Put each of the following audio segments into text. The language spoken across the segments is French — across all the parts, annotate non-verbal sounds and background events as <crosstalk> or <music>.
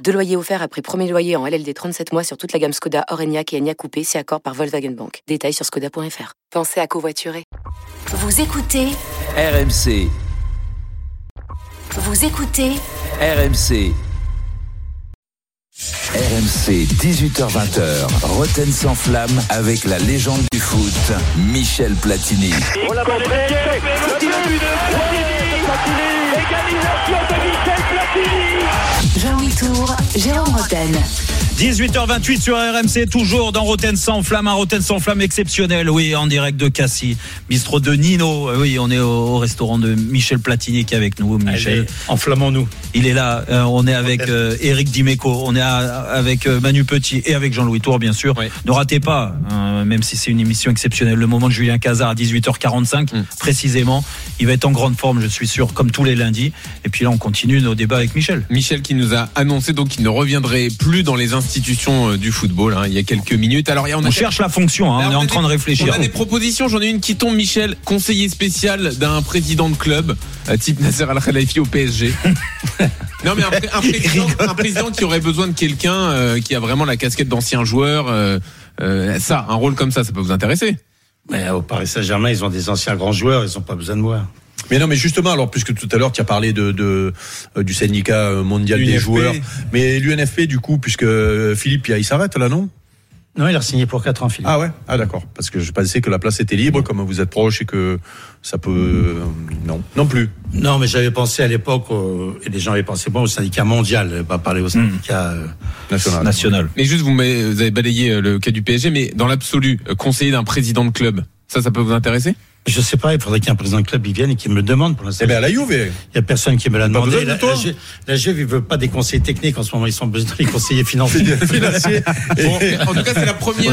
Deux loyers offerts après premier loyer en LLD 37 mois sur toute la gamme Skoda, Orenia et Enya Coupé, c'est accord par Volkswagen Bank. Détails sur skoda.fr. Pensez à covoiturer. Vous écoutez RMC, Vous écoutez RMC. RMC 18h20h, Roten sans flamme avec la légende du foot, Michel Platini. Jean-Louis Tour, Jérôme Roten. 18h28 sur RMC, toujours dans Roten sans flamme, un Roten sans flamme exceptionnel, oui, en direct de Cassis, bistrot de Nino, Euh, oui, on est au, au restaurant de Michel Platini qui est avec nous. Michel, enflammons-nous. il est là, Euh, on est avec euh, Eric Dimeco, on est à- avec euh, Manu Petit et avec Jean-Louis Tour, bien sûr. Oui. Ne ratez pas, même si c'est une émission exceptionnelle, le moment de Julien Cazard à 18h45, Mm. précisément. Il va être en grande forme, je suis sûr, comme tous les lundis. Et puis là, on continue nos débats avec Michel. Michel qui nous a annoncé donc qu'il ne reviendrait plus dans les euh, du football hein, il y a quelques minutes. Alors on, cherche la fonction, hein, Alors, on est en a train des- de réfléchir. On a des propositions, j'en ai une qui tombe Michel, conseiller spécial d'un président de club, euh, type Nasser Al Khelaifi au PSG. <laughs> non mais un, pré- un président, un président qui aurait besoin de quelqu'un euh, qui a vraiment la casquette d'ancien joueur. euh, euh, ça, un rôle comme ça, ça peut vous intéresser? Mais au Paris Saint-Germain, ils ont des anciens grands joueurs, ils n'ont pas besoin de moi. Mais non, mais justement, alors puisque tout à l'heure tu as parlé de, de euh, du syndicat euh, mondial des joueurs, mais l'UNFP du coup, puisque euh, Philippe, il s'arrête là, non? Non, il a signé pour 4 ans, Philippe. Ah ouais, ah d'accord, parce que je pensais que la place était libre, comme vous êtes proche et que ça peut, non, non plus. Non, mais j'avais pensé à l'époque, au- et les gens avaient pensé bon, au syndicat mondial, pas parler au syndicat. euh, National. National. Mais juste, vous, vous avez balayé le cas du PSG, mais dans l'absolu, conseiller d'un président de club, ça, ça peut vous intéresser? Je sais pas, il faudrait qu'un président de club il vienne et qu'il me le demande pour l'instant. Eh bien, à la Juve. Il y a personne qui me l'a demandé. de La, toi. la, Juve- la Juve, ils veulent pas des conseillers techniques en ce moment, ils sont besoin des conseillers financiers. Bon, en tout cas, c'est la première,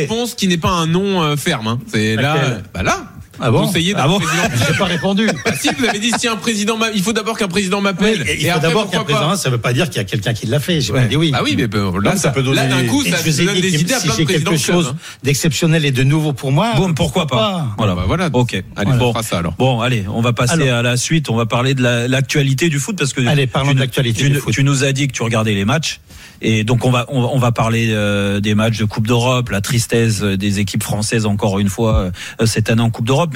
réponse qui n'est pas un nom euh, ferme. hein. C'est là, bah là, Ah bon d'un Ah bon. <laughs> J'ai pas répondu. Bah si, vous avez dit si un président, il faut d'abord qu'un président m'appelle. Et il faut après, d'abord qu'un président, ça veut pas dire qu'il y a quelqu'un qui l'a fait. J'ai Ouais. pas dit oui. Bah oui, mais là, Non, ça peut donner là d'un coup, Et ça vous donne des idées à plein de j'ai présidents quelque chose hein. d'exceptionnel et de nouveau pour moi. Bon, pourquoi pas, Voilà. Bah voilà. Ok. Allez, bon. on fera ça alors. Bon, allez, on va passer Alors. à la suite. On va parler de la- l'actualité du foot parce que Allez, parlons tu, de l'actualité tu- du foot. tu nous as dit que tu regardais les matchs et donc on va on, on va parler euh, des matchs de Coupe d'Europe, la tristesse des équipes françaises encore une fois euh, cette année en Coupe d'Europe,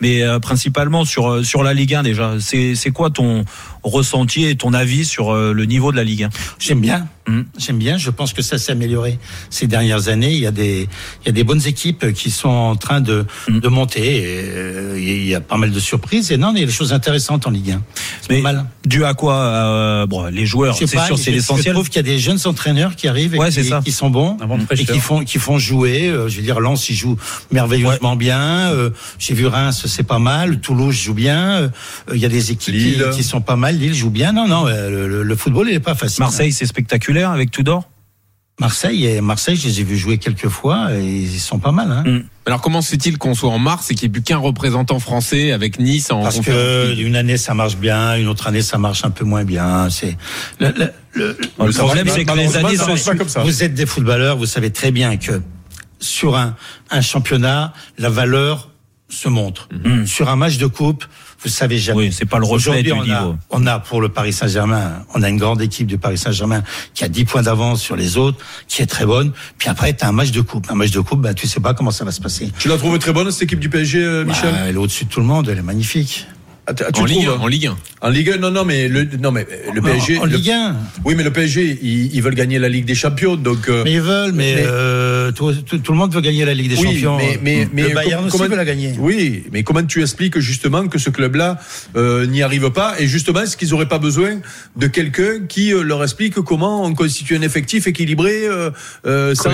mais euh, principalement sur euh, sur la Ligue 1 déjà. C'est quoi ton ressenti et ton avis sur euh, le niveau de la Ligue 1 J'aime bien. Mhm. J'aime bien. Je pense que ça s'est amélioré ces dernières années. Il y a des, il y a des bonnes équipes qui sont en train de, Mhm. de monter. Et, euh, il y a pas mal de surprises. Et non, il y a des choses intéressantes en Ligue 1. C'est Mais pas mal. dû à quoi euh, Bon, les joueurs, Je sais c'est pas, sûr, je- c'est Je l'essentiel. trouve qu'il y a des jeunes entraîneurs qui arrivent et Ouais, qui, c'est ça. qui sont bons et qui font, qui font jouer. euh, je veux dire, Lens, il joue merveilleusement bien. J'ai vu Reims, c'est pas mal. Toulouse joue bien. Il y a des équipes qui sont pas mal. Lille joue bien. Non, non, euh, le, le- le football, il est pas facile. Marseille, c'est spectaculaire avec Tudor? Marseille, et Marseille, je les ai vus jouer quelques fois et ils sont pas mal. Hein. Mm. Alors comment se fait-il qu'on soit en mars et qu'il n'y ait plus qu'un représentant français avec Nice en Parce conférence que League une année ça marche bien, une autre année ça marche un peu moins bien. C'est le, le- le- Le ça problème, c'est que les années ça se marche pas comme ça. Vous êtes des footballeurs, vous savez très bien que sur un, un championnat, la valeur se montre. Mm. Sur un match de coupe, vous savez jamais. Oui, c'est pas le reflet du on niveau. a, on a pour le Paris Saint-Germain, on a une grande équipe du Paris Saint-Germain qui a 10 points d'avance sur les autres, qui est très bonne. Puis après, tu as un match de coupe. Un match de coupe, ben, tu sais pas comment ça va se passer. Tu l'as trouvé très bonne cette équipe du PSG, euh, Michel? Bah, elle est au-dessus de tout le monde, elle est magnifique. Ah, tu en Ligue, trouves, 1, hein en Ligue 1. En Ligue 1, non, non, mais le, non, mais le PSG. en, Ligue 1. Oui, mais le PSG, ils, ils veulent gagner la Ligue des Champions, donc. euh, Mais ils veulent, mais, mais- euh, tout, tout- tout le monde veut gagner la Ligue des oui, Champions. mais, mais, mais le Bayern com- aussi comment- veut la gagner. Oui, mais comment tu expliques justement que ce club-là euh, n'y arrive pas et justement est-ce qu'ils n'auraient pas besoin de quelqu'un qui leur explique comment on constitue un effectif équilibré, euh, sans,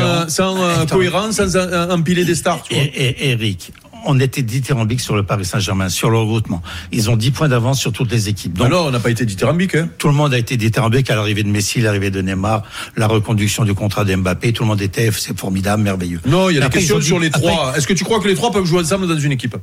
cohérence, sans empiler des stars, tu vois. Et, et- Eric, on était dithyrambique sur le Paris Saint-Germain, sur le regroupement. Ils ont 10 points d'avance sur toutes les équipes. Donc, non, on n'a pas été dithyrambique. Hein. tout le monde a été dithyrambique à l'arrivée de Messi, l'arrivée de Neymar, la reconduction du contrat d'Mbappé. Tout le monde était, c'est formidable, merveilleux. Non, il y a des questions sur les trois. Est-ce que tu crois que les trois peuvent jouer ensemble dans une équipe?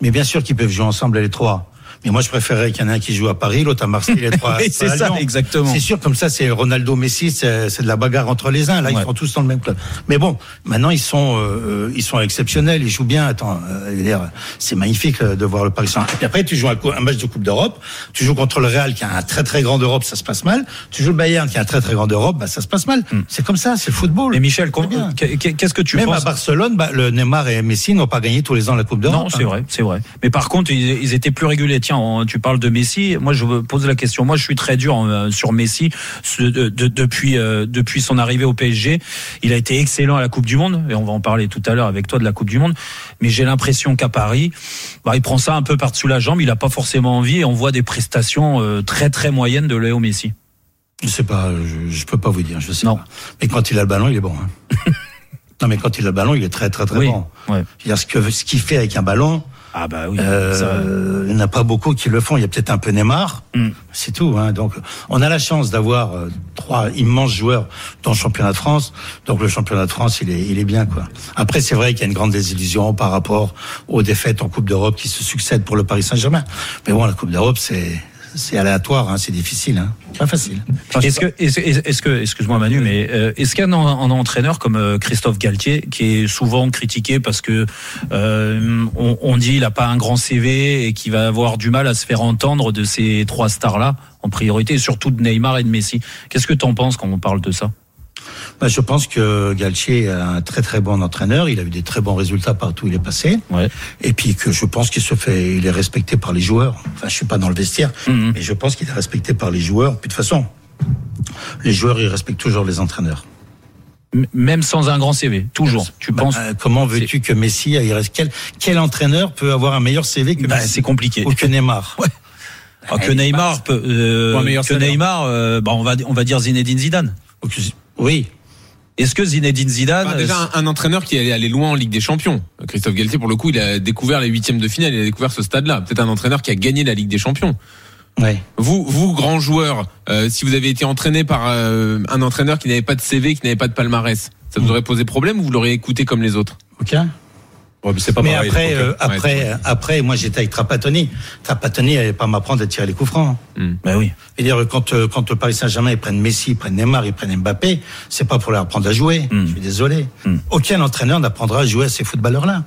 Mais bien sûr qu'ils peuvent jouer ensemble les trois. Mais moi, je préférerais qu'il y en ait un qui joue à Paris, l'autre à Marseille, les trois. <laughs> Oui, c'est ça, Lyon. exactement. C'est sûr, comme ça, c'est Ronaldo, Messi, c'est de la bagarre entre les uns. Là, Ouais. ils sont tous dans le même club. Mais bon, maintenant, ils sont, euh, ils sont exceptionnels, ils jouent bien. Attends, euh, c'est magnifique euh, de voir le Paris Saint-Germain. Et puis après, tu joues un, match de Coupe d'Europe, tu joues contre le Real qui a un très très grand Europe, ça se passe mal. Tu joues le Bayern qui a un très très grand Europe, bah, ça se passe mal. C'est comme ça, c'est le football. Et Michel, qu'est-ce que tu Même penses à Barcelone, bah, le Neymar et Messi n'ont pas gagné tous les ans la Coupe d'Europe. Non, c'est hein. vrai, c'est vrai. Mais par contre, ils, ils étaient plus réguliers. Tiens, on- tu parles de Messi. Moi, je pose la question. Moi, je suis très dur euh, sur Messi Ce- de- de- depuis euh, depuis son arrivée au PSG. Il a été excellent à la Coupe du Monde et on va en parler tout à l'heure avec toi de la Coupe du Monde. Mais j'ai l'impression qu'à Paris, bah, il prend ça un peu par-dessous la jambe. Il a pas forcément envie et on voit des prestations euh, très très moyennes de Léo Messi. Je sais pas, je, je peux pas vous dire, je sais Non. pas. Mais quand il a le ballon, il est bon. hein. <laughs> non, mais quand il a le ballon, il est très très très Oui, bon. ouais. Je veux dire, ce que ce qu'il fait avec un ballon, Ah bah oui. euh, ça- il n'y en a pas beaucoup qui le font. Il y a peut-être un peu Neymar, Mm. c'est tout. Hein. Donc, on a la chance d'avoir euh, trois immenses joueurs dans le championnat de France. Donc, le championnat de France, il est, il est bien, quoi. Après, c'est vrai qu'il y a une grande désillusion par rapport aux défaites en Coupe d'Europe qui se succèdent pour le Paris Saint-Germain. Mais bon, la Coupe d'Europe, c'est c'est aléatoire, hein, c'est difficile, hein. pas facile. Est-ce que, est-ce, est-ce que, excuse-moi Manu, mais euh, est-ce qu'il y a un, un entraîneur comme euh, Christophe Galtier qui est souvent critiqué parce que euh, on, on dit il a pas un grand CV et qui va avoir du mal à se faire entendre de ces trois stars-là en priorité, et surtout de Neymar et de Messi. Qu'est-ce que tu en penses quand on parle de ça? Bah, je pense que Galtier est un très très bon entraîneur. Il a eu des très bons résultats partout où il est passé. Ouais. Et puis que je pense qu'il se fait, il est respecté par les joueurs. Enfin, je suis pas dans le vestiaire, Mhm. mais je pense qu'il est respecté par les joueurs. Puis de toute façon, les joueurs, ils respectent toujours les entraîneurs. Même sans un grand CV, toujours. Tu Bah, penses comment veux-tu que Messi, reste quel, quel entraîneur peut avoir un meilleur CV que Bah, Messi C'est compliqué. ou que Neymar? Ouais. Ah, que Neymar, peut, euh, Ou un meilleur que salaire. Neymar, euh, bah, on va on va dire Zinedine Zidane. Ou que- Oui. Est-ce que Zinedine Zidane Bah, déjà, un, un entraîneur qui est allé loin en Ligue des Champions. Christophe Galtier, pour le coup, il a découvert les huitièmes de finale, il a découvert ce stade-là. Peut-être un entraîneur qui a gagné la Ligue des Champions. Oui. Vous, vous, grand joueur, euh, si vous avez été entraîné par euh, un entraîneur qui n'avait pas de CV, qui n'avait pas de palmarès, ça Mm. vous aurait posé problème ou vous l'auriez écouté comme les autres? Ok. Ouais, mais c'est pas mais pareil. après, les euh, après, Ouais, après, moi j'étais avec Trapattoni. Trapattoni n'allait pas m'apprendre à tirer les coups francs. Bah oui. C'est-à-dire quand euh, quand le Paris Saint-Germain ils prennent Messi, ils prennent Neymar, ils prennent Mbappé, c'est pas pour leur apprendre à jouer. Mm. Je suis désolé. Mm. Aucun entraîneur n'apprendra à jouer à ces footballeurs-là.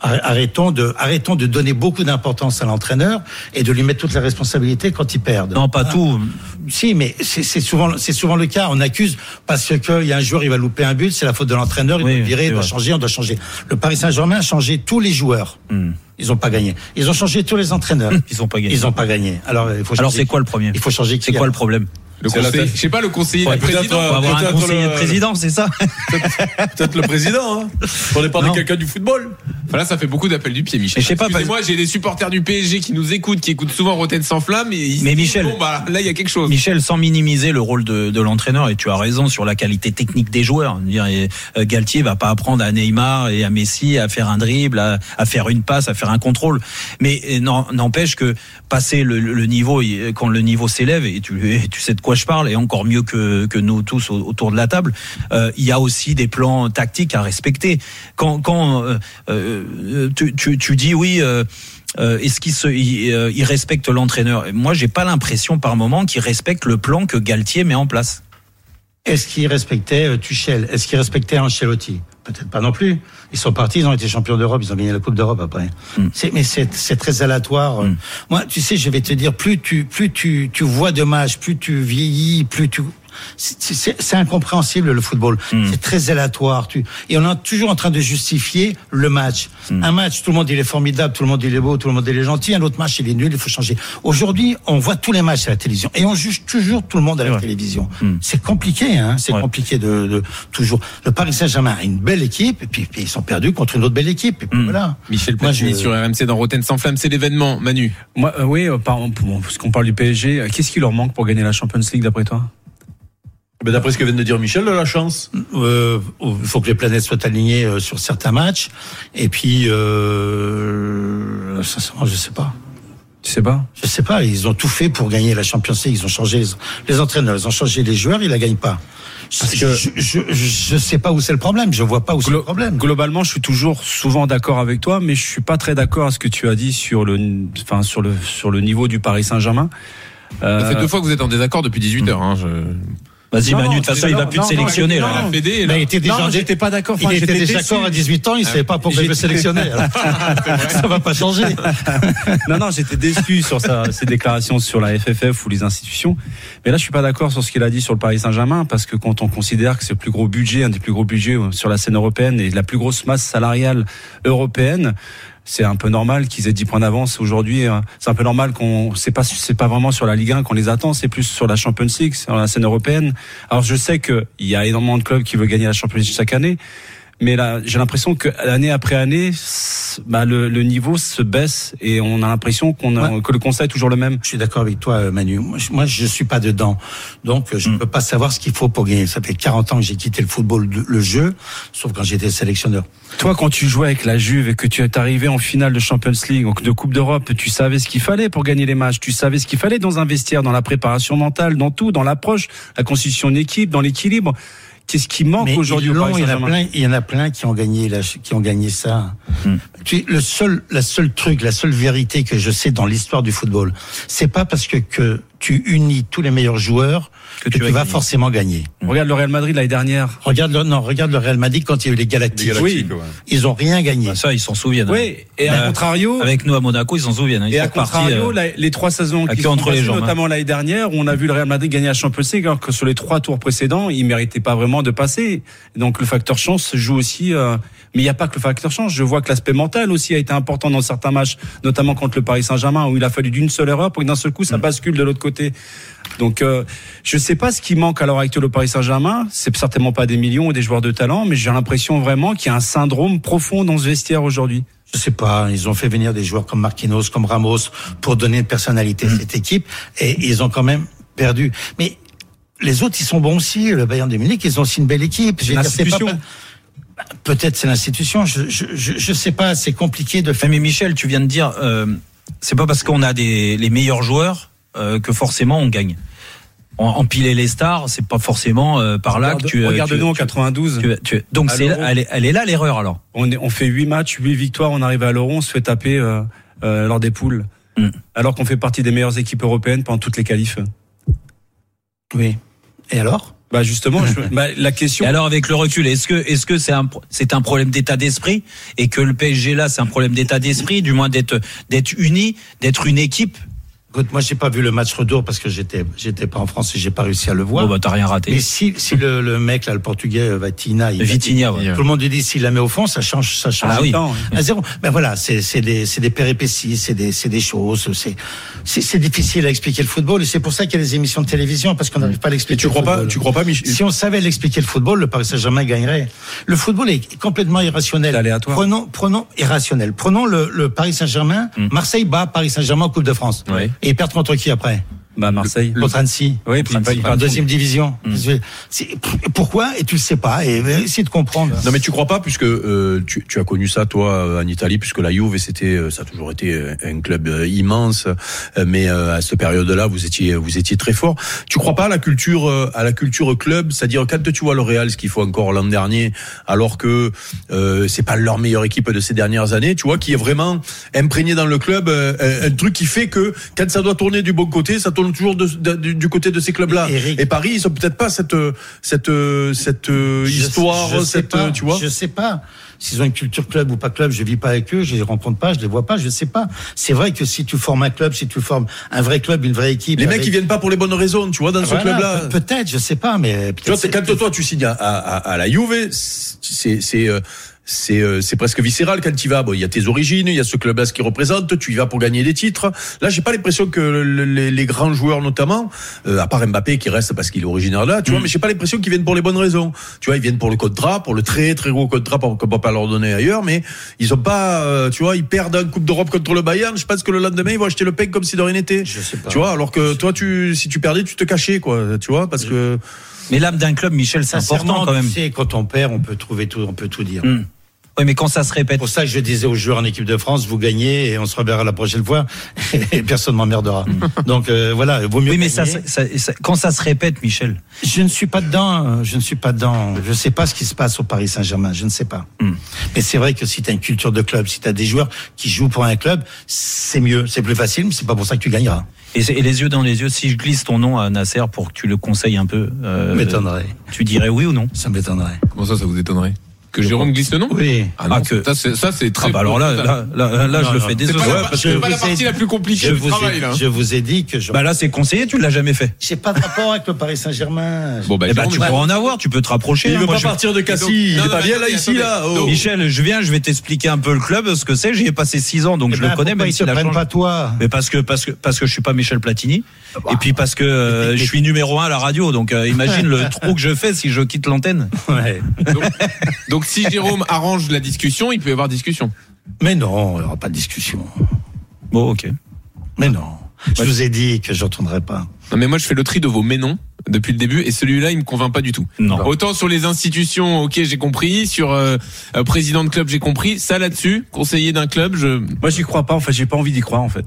Arr- Arrêtons de arrêtons de donner beaucoup d'importance à l'entraîneur et de lui mettre toutes les responsabilités quand ils perdent. Non, pas Ah. tout. Si, mais c'est souvent c'est souvent le cas. On accuse parce que il y a un joueur il va louper un but, c'est la faute de l'entraîneur. Il Oui, doit virer, il doit changer, on doit changer. Le Paris Saint-Germain a changé tous les joueurs. Hmm. Ils ont pas gagné. Ils ont changé tous les entraîneurs. <laughs> Ils ont pas gagné. Ils ont pas gagné. Alors il faut Alors changer. c'est quoi le premier Il faut changer. C'est quoi le problème Le conseiller, je sais pas, le conseiller, Ouais, président. On va avoir un peut-être conseiller le- de président, c'est ça Peut-être le président. Hein. On est pas de quelqu'un du football. Enfin, là, ça fait beaucoup d'appels du pied, Michel. Mais je sais pas, Excusez-moi, j'ai des supporters du PSG qui nous écoutent, qui écoutent souvent Rotten sans flamme, et ils se Mais Michel- bon, bah, là, il y a quelque chose. Michel, sans minimiser le rôle de, de l'entraîneur, et tu as raison sur la qualité technique des joueurs. Euh, Galtier va pas apprendre à Neymar et à Messi à faire un dribble, à, à faire une passe, à faire un contrôle. Mais n'empêche que passer le, le niveau, quand le niveau s'élève, et tu, et tu sais de quoi je parle, et encore mieux que, que nous tous au- autour de la table, euh, il y a aussi des plans tactiques à respecter. Quand, quand euh, euh, tu, tu, dis oui. Est-ce qu'il il, respecte l'entraîneur? Moi, j'ai pas l'impression par moment qu'il respecte le plan que Galtier met en place. Est-ce qu'ils respectaient euh, Tuchel? Est-ce qu'ils respectaient Ancelotti? Peut-être pas non plus. Ils sont partis, ils ont été champions d'Europe, ils ont gagné la Coupe d'Europe après. Mm. C'est, mais c'est, c'est très aléatoire. Mm. Moi, tu sais, je vais te dire, plus tu, plus tu, tu vois de matchs, plus tu vieillis, plus tu, c'est, c'est- c'est incompréhensible le football. Mm. C'est très aléatoire. Tu, et on est toujours en train de justifier le match. Mm. Un match, tout le monde il est formidable, tout le monde il est beau, tout le monde il est gentil. Un autre match, il est nul, il faut changer. Aujourd'hui, on voit tous les matchs à la télévision et on juge toujours tout le monde à la Ouais. télévision. Mm. C'est compliqué, hein. C'est Ouais. compliqué de, de toujours. Le Paris Saint-Germain a une belle équipe et puis, puis ils sont perdus contre une autre belle équipe. Et puis voilà. Michel Moi, Platini je- sur RMC dans Rotten sans flamme, c'est l'événement, Manu. Moi, euh, oui, euh, par, bon, parce qu'on parle du PSG, euh, qu'est-ce qui leur manque pour gagner la Champions League d'après toi? Mais d'après ce que vient de dire Michel, de la chance. Euh, il faut que les planètes soient alignées euh, sur certains matchs. Et puis, euh, sincèrement, je sais pas. Tu sais pas? Je sais pas. Ils ont tout fait pour gagner la Champions League. Ils ont changé les, les entraîneurs, ils ont changé les joueurs, ils la gagnent pas. Parce je, que- je, je, je sais pas où c'est le problème. Je vois pas où c'est le problème. Globalement, je suis toujours souvent d'accord avec toi, mais je suis pas très d'accord à ce que tu as dit sur le, enfin sur le sur le niveau du Paris Saint-Germain. Euh, Ça fait deux fois que vous êtes en désaccord depuis 18 heures. Hein, je... Vas-y, Manu, de toute façon, il va plus te sélectionner, là. il était déjà, non, j'étais pas d'accord. il était d'accord à 18 ans. Il savait pas pourquoi il le sélectionnait. <laughs> ça va pas changer. non, non, j'étais déçu sur sa, ses déclarations sur la FFF ou les institutions. Mais là, je suis pas d'accord sur ce qu'il a dit sur le Paris Saint-Germain, parce que quand on considère que c'est le plus gros budget, un des plus gros budgets sur la scène européenne et la plus grosse masse salariale européenne, c'est un peu normal qu'ils aient 10 points d'avance aujourd'hui. hein. C'est un peu normal qu'on, c'est pas, c'est pas vraiment sur la Ligue 1 qu'on les attend, c'est plus sur la Champions League, sur la scène européenne. Alors je sais qu'il y a énormément de clubs qui veulent gagner la Champions League chaque année. Mais là, j'ai l'impression que année après année, bah, le, le niveau se baisse et on a l'impression qu'on a, Ouais. que le constat est toujours le même. Je suis d'accord avec toi, euh, Manu. Moi, je- suis pas dedans. Donc, euh, je ne peux pas savoir ce qu'il faut pour gagner. Ça fait 40 ans que j'ai quitté le football, le jeu, sauf quand j'étais sélectionneur. Toi, quand tu jouais avec la Juve et que tu es arrivé en finale de Champions League, donc de Coupe d'Europe, tu savais ce qu'il fallait pour gagner les matchs. Tu savais ce qu'il fallait dans un vestiaire, dans la préparation mentale, dans tout, dans l'approche, la constitution d'équipe, dans l'équilibre. Qu'est-ce qui manque aujourd'hui au il y en a Saint-Germain plein, il y en a plein qui ont gagné, la- qui ont gagné ça. Hmm. Tu, le seul, la seule truc, la seule vérité que je sais dans l'histoire du football, c'est pas parce que, que tu unis tous les meilleurs joueurs que, tu tu, vas vas gagner. forcément gagner. Regarde le Real Madrid l'année dernière. Regarde le, non, regarde le Real Madrid quand il y a eu les Galactiques. Oui. Ils ont rien gagné. Bah, ça, ils s'en souviennent. Oui, et à Euh, contrario, Avec nous à Monaco, ils s'en souviennent. hein. Ils Et sont à partis, contrario, euh, la- les trois saisons à qui sont entre les jambes, hein. notamment l'année dernière, où on a vu le Real Madrid gagner la Champions League, alors que sur les trois tours précédents, il méritait pas vraiment de passer. Donc le facteur chance joue aussi. euh, mais il n'y a pas que le facteur chance. Je vois que l'aspect mental aussi a été important dans certains matchs, notamment contre le Paris Saint-Germain, où il a fallu d'une seule erreur pour que d'un seul coup Mm. ça bascule de l'autre côté. Donc euh, je sais pas ce qui manque à l'heure actuelle au Paris Saint-Germain. C'est certainement pas des millions ou des joueurs de talent, mais j'ai l'impression vraiment qu'il y a un syndrome profond dans ce vestiaire aujourd'hui. Je sais pas, ils ont fait venir des joueurs comme Marquinhos, comme Ramos pour donner une personnalité Mm. à cette équipe et ils ont quand même perdu. Mais les autres, ils sont bons aussi. Le Bayern de Munich, ils ont aussi une belle équipe. L'institution. Bah, Peut-être c'est l'institution. Je, je, je, je sais pas. C'est compliqué de faire. Mais Michel, tu viens de dire, euh, c'est pas parce qu'on a des, les meilleurs joueurs euh, que forcément on gagne. En- Empiler les stars, c'est pas forcément euh, par là que tu. euh, Regarde-nous en tu- 92. tu- tu- donc c'est, elle, est, elle est là l'erreur alors. On, est- on fait 8 matchs, 8 victoires, on arrive à l'Euro, on se fait taper euh, euh, lors des poules. Mm. Alors qu'on fait partie des meilleures équipes européennes pendant toutes les qualifs. Oui. Et alors? Bah justement, je- <laughs> bah, la question. Et alors avec le recul, est-ce que est-ce que c'est un c'est un problème d'état d'esprit et que le PSG là c'est un problème d'état d'esprit, du moins d'être d'être uni, d'être une équipe. Écoute, moi, j'ai pas vu le match retour parce que j'étais, j'étais pas en France et j'ai pas réussi à le voir. Bon bah t'as rien raté. Mais si, si le, le mec là, le portugais, euh, Vatina, il Vitinha, ouais. tout le monde lui dit s'il la met au fond, ça change, ça change. Ah oui. Temps, À zéro. Ben voilà, c'est c'est des c'est des péripéties, c'est des c'est des choses, c'est c'est difficile à expliquer le football et c'est pour ça qu'il y a des émissions de télévision parce qu'on n'arrive pas à Et l'expliquer. tu crois pas, football. tu crois pas, Michel Si on savait l'expliquer le football, le Paris Saint-Germain gagnerait. Le football est complètement irrationnel. Aléatoire. Prenons, prenons irrationnel. Prenons le, le Paris Saint-Germain. Marseille bat Paris Saint-Germain en Coupe de France. Et ils perdent contre qui après? Bah Marseille. Contre Annecy. Oui, puis En deuxième division. C'est- Pourquoi? Et tu le sais pas. Et essaye de comprendre. Non mais tu crois pas puisque euh, tu, tu as connu ça toi euh, en Italie puisque la Juve c'était euh, ça a toujours été euh, un club immense mais euh, à cette période-là vous étiez vous étiez très fort. Tu crois pas à la culture à la culture club, c'est-à-dire quand tu vois le Real ce qu'il faut encore l'an dernier alors que euh, c'est pas leur meilleure équipe de ces dernières années, tu vois qui est vraiment imprégné dans le club euh, un truc qui fait que quand ça doit tourner du bon côté, ça tourne toujours de- de- du- côté de ces clubs-là. Et Paris ils ont peut-être pas cette cette cette Je- histoire, je cette pas, tu vois. Je sais pas. S'ils ont une culture club ou pas club, je vis pas avec eux, je les rencontre pas, je les vois pas, je sais pas. C'est vrai que si tu formes un club, si tu formes un vrai club, une vraie équipe. Les mecs, ils viennent pas pour les bonnes raisons, tu vois, dans ce club-là. pe- Peut-être, je sais pas, mais. Tu vois, c'est quand toi tu signes à, à, à la Juve, c'est c'est euh, c'est euh, c'est presque viscéral quand tu y vas. Bon, il y a tes origines, il y a ce club-là ce qui représente. Tu y vas pour gagner des titres. Là, j'ai pas l'impression que le- le- les, les grands joueurs, notamment, euh, à part Mbappé qui reste parce qu'il est originaire là, tu vois, mais j'ai pas l'impression qu'ils viennent pour les bonnes raisons. Tu vois, ils viennent pour le contrat, pour le très très gros contrat qu'on peut pas leur donner ailleurs, mais ils ont pas, euh, tu vois, ils perdent en Coupe d'Europe contre le Bayern. Je pense que le lendemain ils vont acheter le pain comme si de rien n'était. Je sais pas. Tu vois, alors que toi, tu si tu perdais, tu te cachais, quoi. Tu vois, parce que Mais l'âme d'un club, Michel, c'est important Sincèrement, quand même. tu sais, quand on perd, on peut trouver tout, on peut tout dire. Hmm. Oui, mais quand ça se répète. C'est pour ça que je disais aux joueurs en équipe de France, vous gagnez et on se reverra la prochaine fois <laughs> et personne m'emmerdera. Donc euh, voilà, vaut mieux Oui, mais ça, ça- ça- quand ça se répète, Michel. Je ne suis pas dedans, je ne suis pas dedans. Je ne sais pas ce qui se passe au Paris Saint-Germain, je ne sais pas. Hmm. Mais c'est vrai que si tu as une culture de club, si tu as des joueurs qui jouent pour un club, c'est mieux, c'est plus facile, mais c'est pas pour ça que tu gagneras. Et, les yeux dans les yeux, si je glisse ton nom à Nasser pour que tu le conseilles un peu, euh, m'étonnerait. tu dirais oui ou non? Ça m'étonnerait. Comment ça, ça vous étonnerait? Que Jérôme glisse le nom Oui. Ah non, Ah, que- ça c'est ça c'est très Ah bah alors là, là, là, là, Non, je le non. fais c'est désolé. pas, la, Ouais, par- parce c'est que pas la partie la plus compliquée Je du vous, travail ai, là. hein. je vous ai dit que je. Bah là, c'est conseillé, tu l'as jamais fait. J'ai pas de rapport avec le Paris Saint-Germain. Bon bah, Eh bah, Jérôme, tu pourras en avoir, tu peux te rapprocher. Il hein. veut Moi, pas je- partir de Cassis. Donc- Il non, est non, pas bien là ici là. Michel, je viens, je vais t'expliquer un peu le club, ce que c'est. J'y ai passé six ans, donc Eh je le connais, pourquoi même ils s'il te a prennent changé. pas toi Mais parce que parce que parce que je suis pas Michel Platini et puis parce que euh, je suis numéro un à la radio donc euh, imagine le <laughs> trou que je fais si je quitte l'antenne. Ouais. Donc, si Jérôme <laughs> arrange la discussion, il peut y avoir discussion. Mais non, il n'y aura pas de discussion. Bon ok. Mais non. Je vous ai dit que je retournerai pas. Non mais moi je fais le tri de vos mais non depuis le début et celui-là il me convainc pas du tout. Non. Autant sur les institutions, ok j'ai compris, sur euh, euh, président de club j'ai compris, ça là-dessus, conseiller d'un club, je Moi, j'y crois pas. En fait, j'ai pas envie d'y croire, en fait.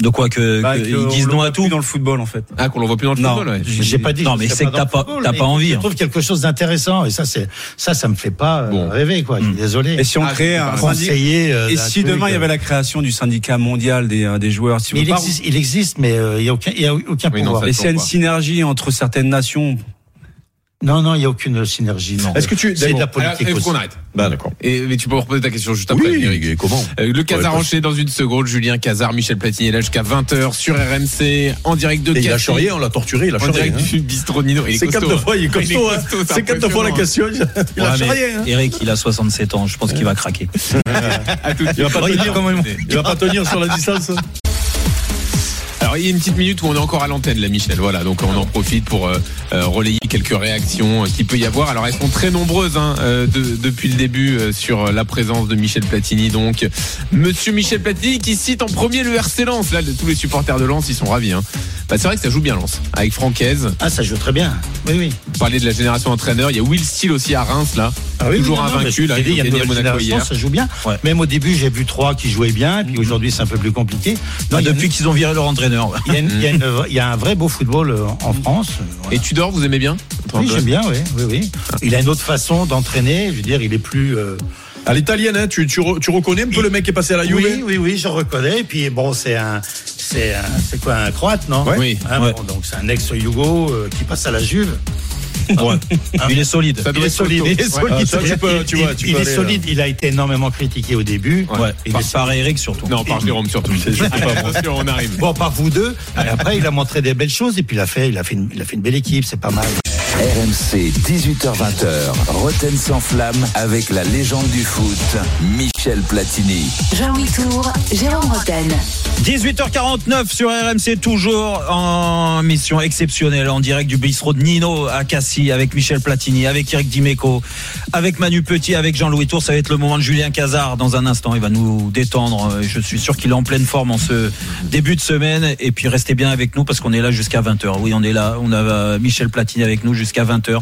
De quoi que, Bah, que que ils disent non à tout. plus dans le football, en fait. ah qu'on le voit plus dans le Non. football. Ouais. J'ai pas dit. Non, mais c'est que t'as pas- t'as pas envie, Je trouve quelque chose d'intéressant et ça, c'est ça, ça me fait pas euh, Bon. rêver quoi. Je suis désolé. Et si on Ah, créait c'est un conseiller euh, Et si demain il y avait euh, la création du syndicat mondial des, euh, des joueurs, si vous il existe, il existe, mais euh, il y a aucun, il y a aucun Oui, non, pouvoir. ça- et s'il y a une synergie entre certaines nations, Non, non, il y a aucune synergie. Non. Est-ce que tu- c'est de la Alors, politique faut aussi. qu'on arrête. Bah d'accord. Et mais tu peux me reposer ta question juste après. Oui, Eric. et comment Euh, le Casar enchaîné dans une seconde. Julien Casar, Michel Platini est là jusqu'à 20h sur RMC en direct de Et il a charrié, on l'a torturé, il a En charrié. direct hein. du bistrot de Nino. Il est C'est costaud, quatre hein. fois, il est Il est costaud. hein. costaud, c'est C'est quatre fois la impressionnant. question. Il Ouais, a charrié. hein. Eric, il a 67 ans. Je pense qu'il va craquer. <laughs> À tout de Il va pas tenir il va pas tenir sur la distance. Alors il y a une petite minute où on est encore à l'antenne là Michel, voilà, donc on en profite pour euh, euh, relayer quelques réactions euh, qu'il peut y avoir. Alors elles sont très nombreuses hein, de- depuis le début sur la présence de Michel Platini. Donc Monsieur Michel Platini qui cite en premier le RC Lens. Là tous les supporters de Lens ils sont ravis. Hein. Bah, c'est vrai que ça joue bien Lens avec Francaise. Ah, ça joue très bien. Oui, oui. Vous parlez de la génération entraîneur. Il y a Will Steele aussi à Reims là, Ah oui, toujours invaincu là. Il y a Monaco hier. ça joue bien. Ouais. Même au début, j'ai vu trois qui jouaient bien, et puis aujourd'hui, c'est un peu plus compliqué. Non, a Depuis qu'ils ont viré leur entraîneur. Il y, a une- il y a une- il y a un vrai beau football euh, en France. euh, voilà. Et Tudor, vous aimez bien Oui, j'aime bien, oui, oui, oui. Il a une autre façon d'entraîner. Je veux dire, il est plus. euh, À l'italienne, hein, tu, tu, re- tu reconnais un peu le mec qui est passé à la Juve Oui, oui, oui, je reconnais. Et puis bon, c'est un, c'est un, c'est quoi, un croate, non Ouais. Oui. Hein, Ouais. bon, donc c'est un ex-Yugo euh, qui passe à la Juve. Ouais. Il est solide. Ça Il est solide. Il est solide. Ah, ça, tu peux- tu Il- vois, tu il peux est aller, là. solide. Il a été énormément critiqué au début. Ouais. Il Par, est- par Eric surtout. Non, par Jérôme surtout. Attention, on arrive. Bon, par vous deux. Et après, il a montré des belles choses et puis il a fait, il a fait, une, il a fait une belle équipe. C'est pas mal. RMC 18h20h, Roten sans flamme avec la légende du foot, Michel Platini. Jean-Louis Tour, Jérôme Roten. 18h49 sur RMC, toujours en mission exceptionnelle, en direct du bistrot de Nino à Cassis, avec Michel Platini, avec Eric Dimeco, avec Manu Petit, avec Jean-Louis Tour. Ça va être le moment de Julien Cazard dans un instant. Il va nous détendre. Euh, Je suis sûr qu'il est en pleine forme en ce début de semaine. Et puis restez bien avec nous parce qu'on est là jusqu'à 20h. Oui, on est là. On a euh, Michel Platini avec nous jusqu'à 20h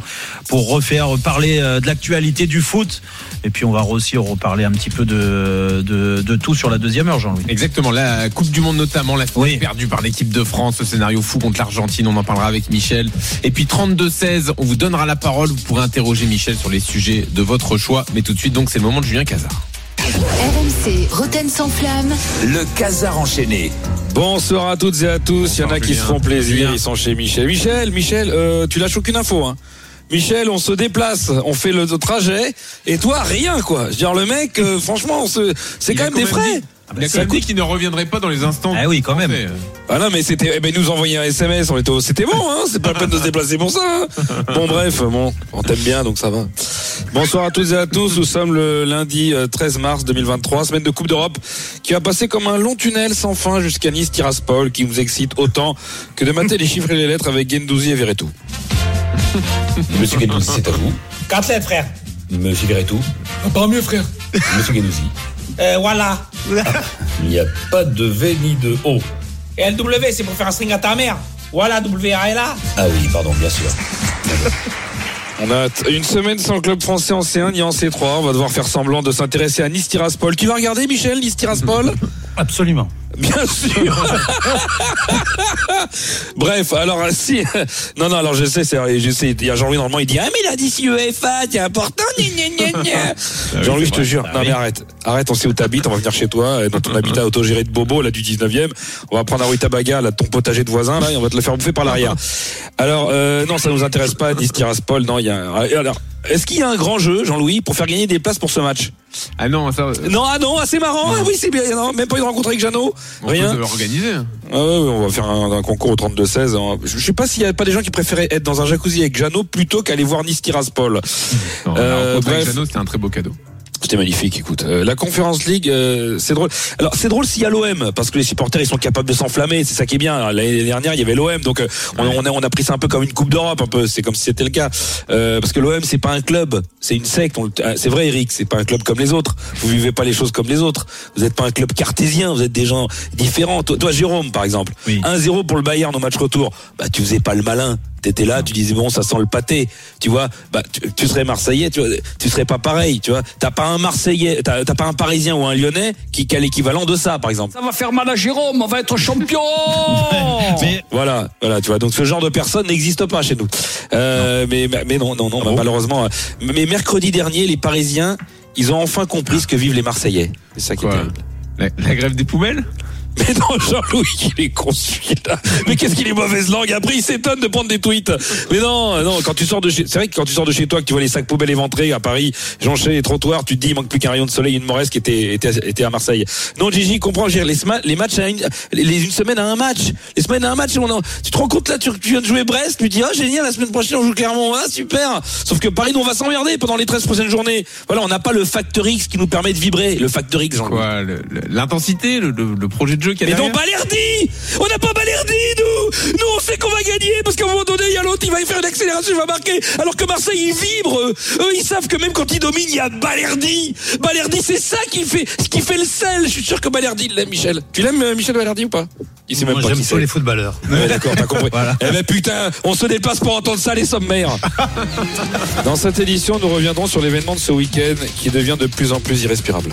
pour refaire parler euh, de l'actualité du foot. Et puis on va aussi reparler un petit peu de, de, de tout sur la deuxième heure, Jean-Louis. Exactement, la Coupe du Monde notamment, la finale Oui. perdue par l'équipe de France, ce scénario fou contre l'Argentine, on en parlera avec Michel. Et puis 32-16, on vous donnera la parole, vous pourrez interroger Michel sur les sujets de votre choix. Mais tout de suite, donc, c'est le moment de Julien Cazard. RMC, Roten sans flamme. Le casar enchaîné. Bonsoir à toutes et à tous. Il y en a qui se font plaisir. Julien. Ils sont chez Michel. Michel, Michel, euh, tu lâches aucune info. Hein. Michel, on se déplace, on fait le trajet, et toi rien quoi. Je veux dire le mec, euh, franchement, on se- c'est quand même des frais. dit- Il a quand même dit qu'il ne reviendrait pas dans les instants. Ah oui, quand même. Ah non mais c'était, eh ben, nous envoyer un SMS, on était, au- c'était bon, hein. C'est pas la peine de se déplacer pour ça. hein. Bon bref, bon, on t'aime bien donc ça va. Bonsoir à toutes et à tous. Nous sommes le lundi euh, 13 mars 2023, semaine de Coupe d'Europe, qui va passer comme un long tunnel sans fin jusqu'à Nice Tiraspol, qui nous excite autant que de mater les chiffres et les lettres avec Gendouzi et Verretou. <laughs> Monsieur Guénouzi, c'est à vous. Quatre lettres, frère. Monsieur Verretou, Pas mieux, frère. <laughs> Monsieur Guénouzi. Euh, voilà. Il n'y a pas de V ni de O. Et LW, c'est pour faire un string à ta mère. Voilà, W-A-L-A. Ah oui, pardon, bien sûr. On a une semaine sans club français en C1 ni en C3. On va devoir faire semblant de s'intéresser à Nice Tiraspol. Tu vas regarder, Michel, Nice Tiraspol Absolument. Bien sûr. <laughs> Bref, alors euh, si non non alors je sais c'est je sais il y a Jean-Louis normalement il dit ah mais la d'ici UEFA c'est important gna. <laughs> Jean-Louis je te jure. Non mais arrête. Arrête on sait où t'habites on va venir chez toi euh, dans ton <laughs> habitat autogéré de Bobo là du 19e on va prendre un Rutabaga là de ton potager de voisin là et on va te le faire bouffer par l'arrière. Alors euh, non ça nous intéresse pas Nice Tiraspol non il y a alors est-ce qu'il y a un grand jeu Jean-Louis pour faire gagner des places pour ce match? Ah non, ça. non ah non ah, c'est marrant ah oui c'est bien non, même pas une rencontre avec Jeannot On rien peut l'organiser. ah ouais, ouais, on va faire un, un concours au 32-16. hein. Je je sais pas s'il y a pas des gens qui préféraient être dans un jacuzzi avec Jeannot plutôt qu'aller voir Nice Tiraspol. Euh, avec bref. Jeannot, c'était un très beau cadeau. C'était magnifique, écoute. Euh, la Conférence League, euh, c'est drôle. Alors c'est drôle s'il y a l'OM, parce que les supporters ils sont capables de s'enflammer, c'est ça qui est bien. L'année dernière il y avait l'OM, donc euh, on, on a, on a pris ça un peu comme une Coupe d'Europe, un peu. C'est comme si c'était le cas, Euh, parce que l'OM c'est pas un club, c'est une secte. On euh, C'est vrai, Eric, c'est pas un club comme les autres. Vous vivez pas les choses comme les autres. Vous êtes pas un club cartésien, vous êtes des gens différents. Toi, toi, Jérôme, par exemple, 1-0 pour le Bayern au match retour. Bah tu faisais pas le malin. T'étais là, tu disais bon, ça sent le pâté, tu vois. Bah, tu, tu serais Marseillais, tu vois, tu serais pas pareil, tu vois. T'as pas un Marseillais, t'as t'as pas un Parisien ou un Lyonnais qui, qui a l'équivalent de ça, par exemple. Ça va faire mal à Jérôme, on va être champion <laughs> Voilà, voilà, tu vois. Donc ce genre de personne n'existe pas chez nous. Euh, mais mais non, non, non, bah, malheureusement. euh, Mais mercredi dernier, les Parisiens, ils ont enfin compris ce que vivent les Marseillais. C'est ça qui est terrible. La, la grève des poubelles? Mais non, Jean-Louis, il est con celui-là. Mais qu'est-ce qu'il est mauvaise langue? Après, il s'étonne de prendre des tweets. Mais non, non, quand tu sors de chez, c'est vrai que quand tu sors de chez toi, que tu vois les sacs poubelles éventrés à Paris, jonchés les trottoirs, tu te dis, il manque plus qu'un rayon de soleil, une Moresse qui était, était, était à Marseille. Non, Gigi, comprends, dire, les, les matchs à une, les, une semaine à un match. Les semaines à un match, tu te rends compte là, tu, tu viens de jouer Brest, tu dis, ah, génial, la semaine prochaine, on joue Clermont, ah, super. Sauf que Paris, nous, on va s'emmerder pendant les 13 prochaines journées. Voilà, on n'a pas le facteur X qui nous permet de vibrer. Le facteur X, L'intensité, le, projet jeu a Mais non, derrière Balerdi On n'a pas Balerdi, nous Nous, on sait qu'on va gagner, parce qu'à un moment donné, il y a l'autre, il va y faire une accélération, il va marquer, alors que Marseille, ils vibrent Eux, ils savent que même quand ils dominent, il y a Balerdi Balerdi, c'est ça qui fait, ce qui fait le sel Je suis sûr que Balerdi l'aime, Michel. Tu l'aimes, euh, Michel Balerdi, ou pas? Il sait même Moi, pas j'aime les footballeurs. Ouais, d'accord, t'as compris. <laughs> Eh ben putain, on se déplace pour entendre ça, les sommaires. <laughs> Dans cette édition, nous reviendrons sur l'événement de ce week-end qui devient de plus en plus irrespirable.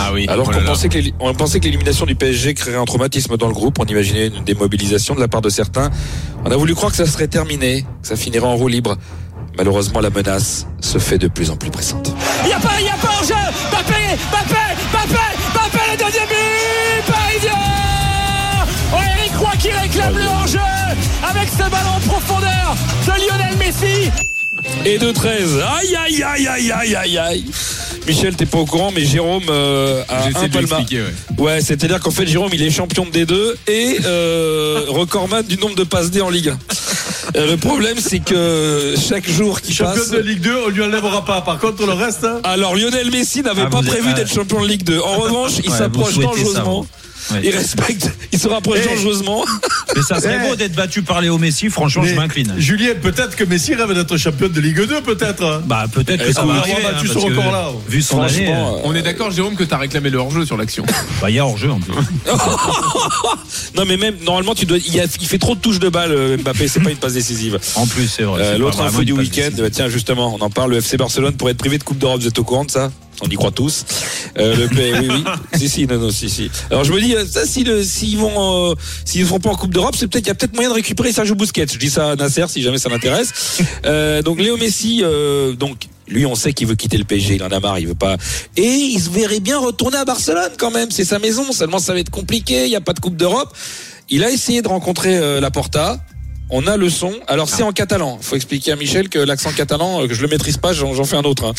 Ah oui. Alors oh qu'on pensait que l'éli- on pensait que l'élimination du PSG créerait un traumatisme dans le groupe, on imaginait une démobilisation de la part de certains. On a voulu croire que ça serait terminé, que ça finirait en roue libre. Malheureusement, la menace se fait de plus en plus pressante. Il y a pas, il y a pas en jeu Mbappé, Mbappé, Mbappé, Mbappé, le deuxième but Parisien Oh, Eric Roy qui réclame le hors-jeu avec ce ballon en profondeur de Lionel Messi Et de 13. Aïe, aïe, aïe, aïe, aïe, aïe, aïe. Michel, t'es pas au courant, mais Jérôme euh, a un palmarès. ouais. Ouais, c'est-à-dire qu'en fait, Jérôme, il est champion de D2 et euh, <laughs> recordman du nombre de passes D en Ligue 1. Euh, le problème, c'est que chaque jour qui Champion passe. de Ligue 2, on lui enlèvera pas. Par contre, le reste. hein. Alors Lionel Messi n'avait Ah, pas prévu d'être champion de Ligue 2. En <laughs> revanche, il s'approche ça, Il respecte, il se rapproche Eh. dangereusement. Mais ça serait Eh. beau d'être battu par Léo Messi, franchement, je m'incline. Julien, peut-être que Messi rêve d'être champion de Ligue 2, peut-être. Bah peut-être que Eh, ça on va arriver. battu hein, ce parce que record-là. Vu son année, euh, On est d'accord, Jérôme, que t'as réclamé le hors-jeu sur l'action. bah il y a hors jeu en plus. <laughs> non mais même normalement tu dois, il, y a- il fait trop de touches de balle euh, Mbappé, c'est pas une passe décisive. En plus, c'est vrai. Euh, L'autre info du week-end, bah, tiens justement, on en parle. Le FC Barcelone pourrait être privé de Coupe d'Europe. Vous êtes au courant de ça? On y croit tous. Euh, le P- oui, oui. <laughs> si, si, non, non, si, si. Alors je me dis, euh, ça, si le, s'ils vont, euh, s'ils ne vont pas en Coupe d'Europe, c'est peut-être, il y a peut-être moyen de récupérer Sergio Busquets. Je dis ça à Nasser si jamais ça l'intéresse. Euh, donc Léo Messi, euh, donc. Lui, on sait qu'il veut quitter le PSG, il en a marre, il veut pas. Et il se verrait bien retourner à Barcelone quand même, c'est sa maison. Seulement, ça va être compliqué, il n'y a pas de Coupe d'Europe. Il a essayé de rencontrer euh, Laporta. On a le son. Alors c'est en catalan. Faut expliquer à Michel que l'accent catalan, euh, que je le maîtrise pas, j'en fais un autre. hein.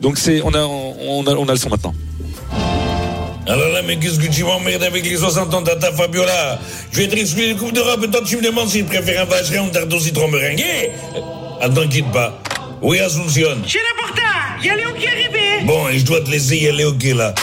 Donc c'est, on a, on a, on a le son maintenant. Alors là, mais qu'est-ce que tu m'emmerdes avec les 60 ans de ta Fabiola? Je vais être exclu de Coupe d'Europe et toi tu me demandes si je préfère un vacherin ou un tarte au citron meringué Attends, quitte pas. Oui, Asunción. Chez la Porta, il y a Léo qui est arrivé. Bon, et je dois te laisser y aller, ok là.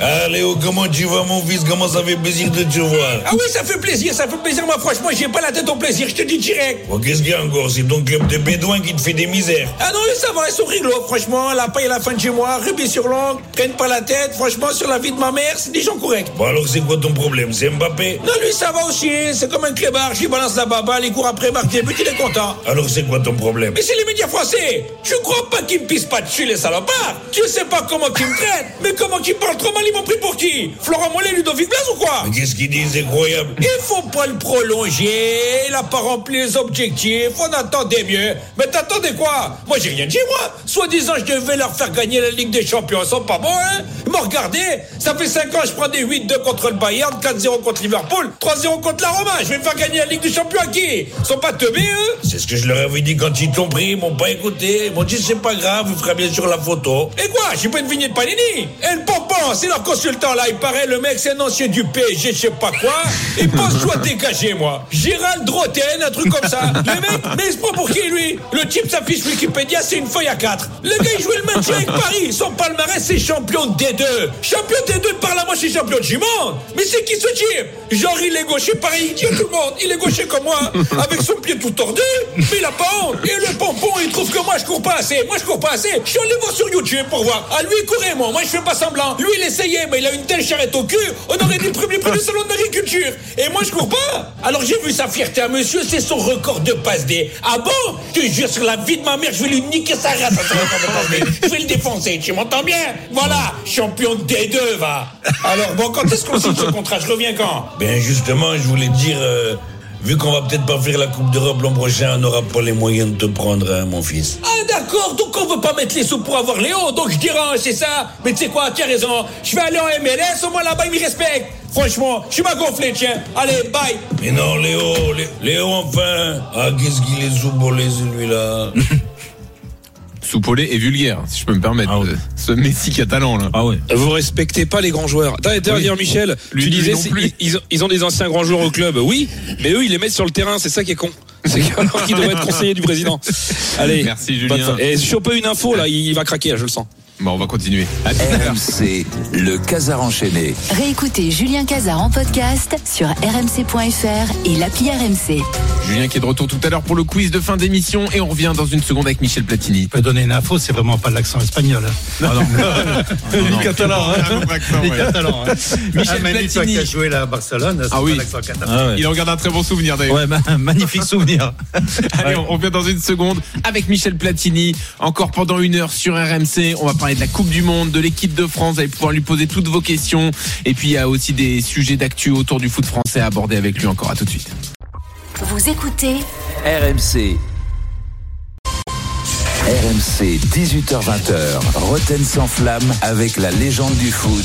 Ah Léo, comment tu vas mon fils? Comment ça fait plaisir de te voir? Ah oui, ça fait plaisir, ça fait plaisir. Moi, franchement, j'ai pas la tête au plaisir, je te dis direct. Bon, Qu'est-ce qu'il y a encore? C'est ton club de bédouins qui te fait des misères. Ah non, mais ça va, ils sont rigolos, franchement. La paille à la fin de chez moi, rubis sur l'ongle, prennent pas la tête. Franchement, sur la vie de ma mère, c'est des gens corrects. Bon alors c'est quoi ton problème? C'est Mbappé? Non, lui, ça va aussi. C'est comme un clébard. J'y balance la baballe, il court après, marque des buts, il est content. Alors c'est quoi ton problème? Mais c'est les médias français. Tu crois pas qu'ils me pissent pas dessus, les salopards Tu sais pas comment ils me traitent, mais comment qu'ils parlent trop mal, ils m'ont pris pour qui? Florent Mollet, Ludovic Blas ou quoi? Mais Qu'est-ce qu'il dit C'est incroyable. Il faut pas le prolonger, il a pas rempli les objectifs, on attendait mieux. Mais t'attendais quoi? Moi j'ai rien dit moi. Soi-disant je devais leur faire gagner la Ligue des Champions, ils sont pas bons hein Ils m'ont regardé, ça fait 5 ans je prends des 8-2 contre le Bayern, 4-0 contre Liverpool, 3-0 contre la Roma. Je vais me faire gagner la Ligue des Champions à qui? Ils sont pas teubés eux C'est ce que je leur avais dit quand ils t'ont pris, ils m'ont pas écouté. Ils m'ont dit c'est pas grave, vous ferez bien sur la photo. Et quoi? J'ai pas une vignette Panini Et le pompon, c'est leur consultant là, il paraît le mec c'est un ancien du PSG, je sais pas quoi. Il pense soit dégagé moi. Gérald Droten, un truc comme ça. Le mec, mais il se prend pour qui lui? Le type s'affiche Wikipédia, c'est une feuille à 4. Le gars il jouait le maintien avec Paris, son palmarès c'est champion de D2. Champion de D2 par là moi suis champion du monde. Mais c'est qui ce type? Genre il est gaucher pareil, il à tout le monde, il est gaucher comme moi, avec son pied tout tordu, mais il a pas honte. Et le pompon il trouve que moi je cours pas assez, moi je cours pas assez. Je suis allé voir sur YouTube pour voir. Ah lui il courait moi, moi je fais pas semblant. Lui il essayait, mais il a une telle charrette au cul, on aurait le premier prix du salon de l'agriculture. Et moi je cours pas. Alors j'ai vu sa fierté à monsieur, c'est son record de passe D. Ah bon? Je te sur la vie de ma mère, je vais lui niquer sa race à son record de passe D. Je vais le défoncer, tu m'entends bien? Voilà, champion de D2 va. Alors bon, quand est-ce qu'on signe ce contrat? Je reviens quand? Ben justement, je voulais dire, euh, vu qu'on va peut-être pas faire la Coupe d'Europe l'an prochain, on n'aura pas les moyens de te prendre, hein, mon fils. Ah d'accord, donc on veut pas mettre les sous pour avoir Léo, donc je dirais c'est ça. Mais tu sais quoi, tu as raison, je vais aller en MLS, au moins là-bas ils m'y respectent. Franchement, je suis pas gonflé, tiens. Allez, bye. Mais non, Léo, Lé- Léo, enfin Ah, qu'est-ce qu'il est sous-bolé, celui-là Soupolé et vulgaire, si je peux me permettre. Euh, Ce Messi catalan là. Ah ouais. Vous respectez pas les grands joueurs. T'as été à Oui. dire Michel, Lui- tu disais non c'est- plus. ils, ont- ils ont des anciens grands joueurs au club. Oui, mais eux ils les mettent sur le terrain, c'est ça qui est con. C'est <laughs> alors qu'ils devraient être conseillers du président. Allez. Merci, Julien. Et si on peut une info là, il va craquer, je le sens. Bon, on va continuer. À tout à l'heure. RMC, le Casar enchaîné. Réécoutez Julien Cazard en podcast sur rmc.fr et l'appli RMC. Julien qui est de retour tout à l'heure pour le quiz de fin d'émission et on revient dans une seconde avec Michel Platini. Je peux donner une info, c'est vraiment pas l'accent espagnol. hein. Ni <laughs> catalan, hein. Les Catalans. Hein. Michel ah, Manu, toi Platini. qui as joué là à Barcelone, Ah oui. l'accent catalan. Ah ouais. Il en garde un très bon souvenir d'ailleurs. Ouais, ma- magnifique <laughs> souvenir. Allez, on revient dans une seconde avec Michel Platini. Encore pendant une heure sur RMC. On va parler de la Coupe du Monde, de l'équipe de France. Vous allez pouvoir lui poser toutes vos questions. Et puis, il y a aussi des sujets d'actu autour du foot français à aborder avec lui encore. À tout de suite. Vous écoutez RMC. RMC 18h20h, Roten sans flamme avec la légende du foot,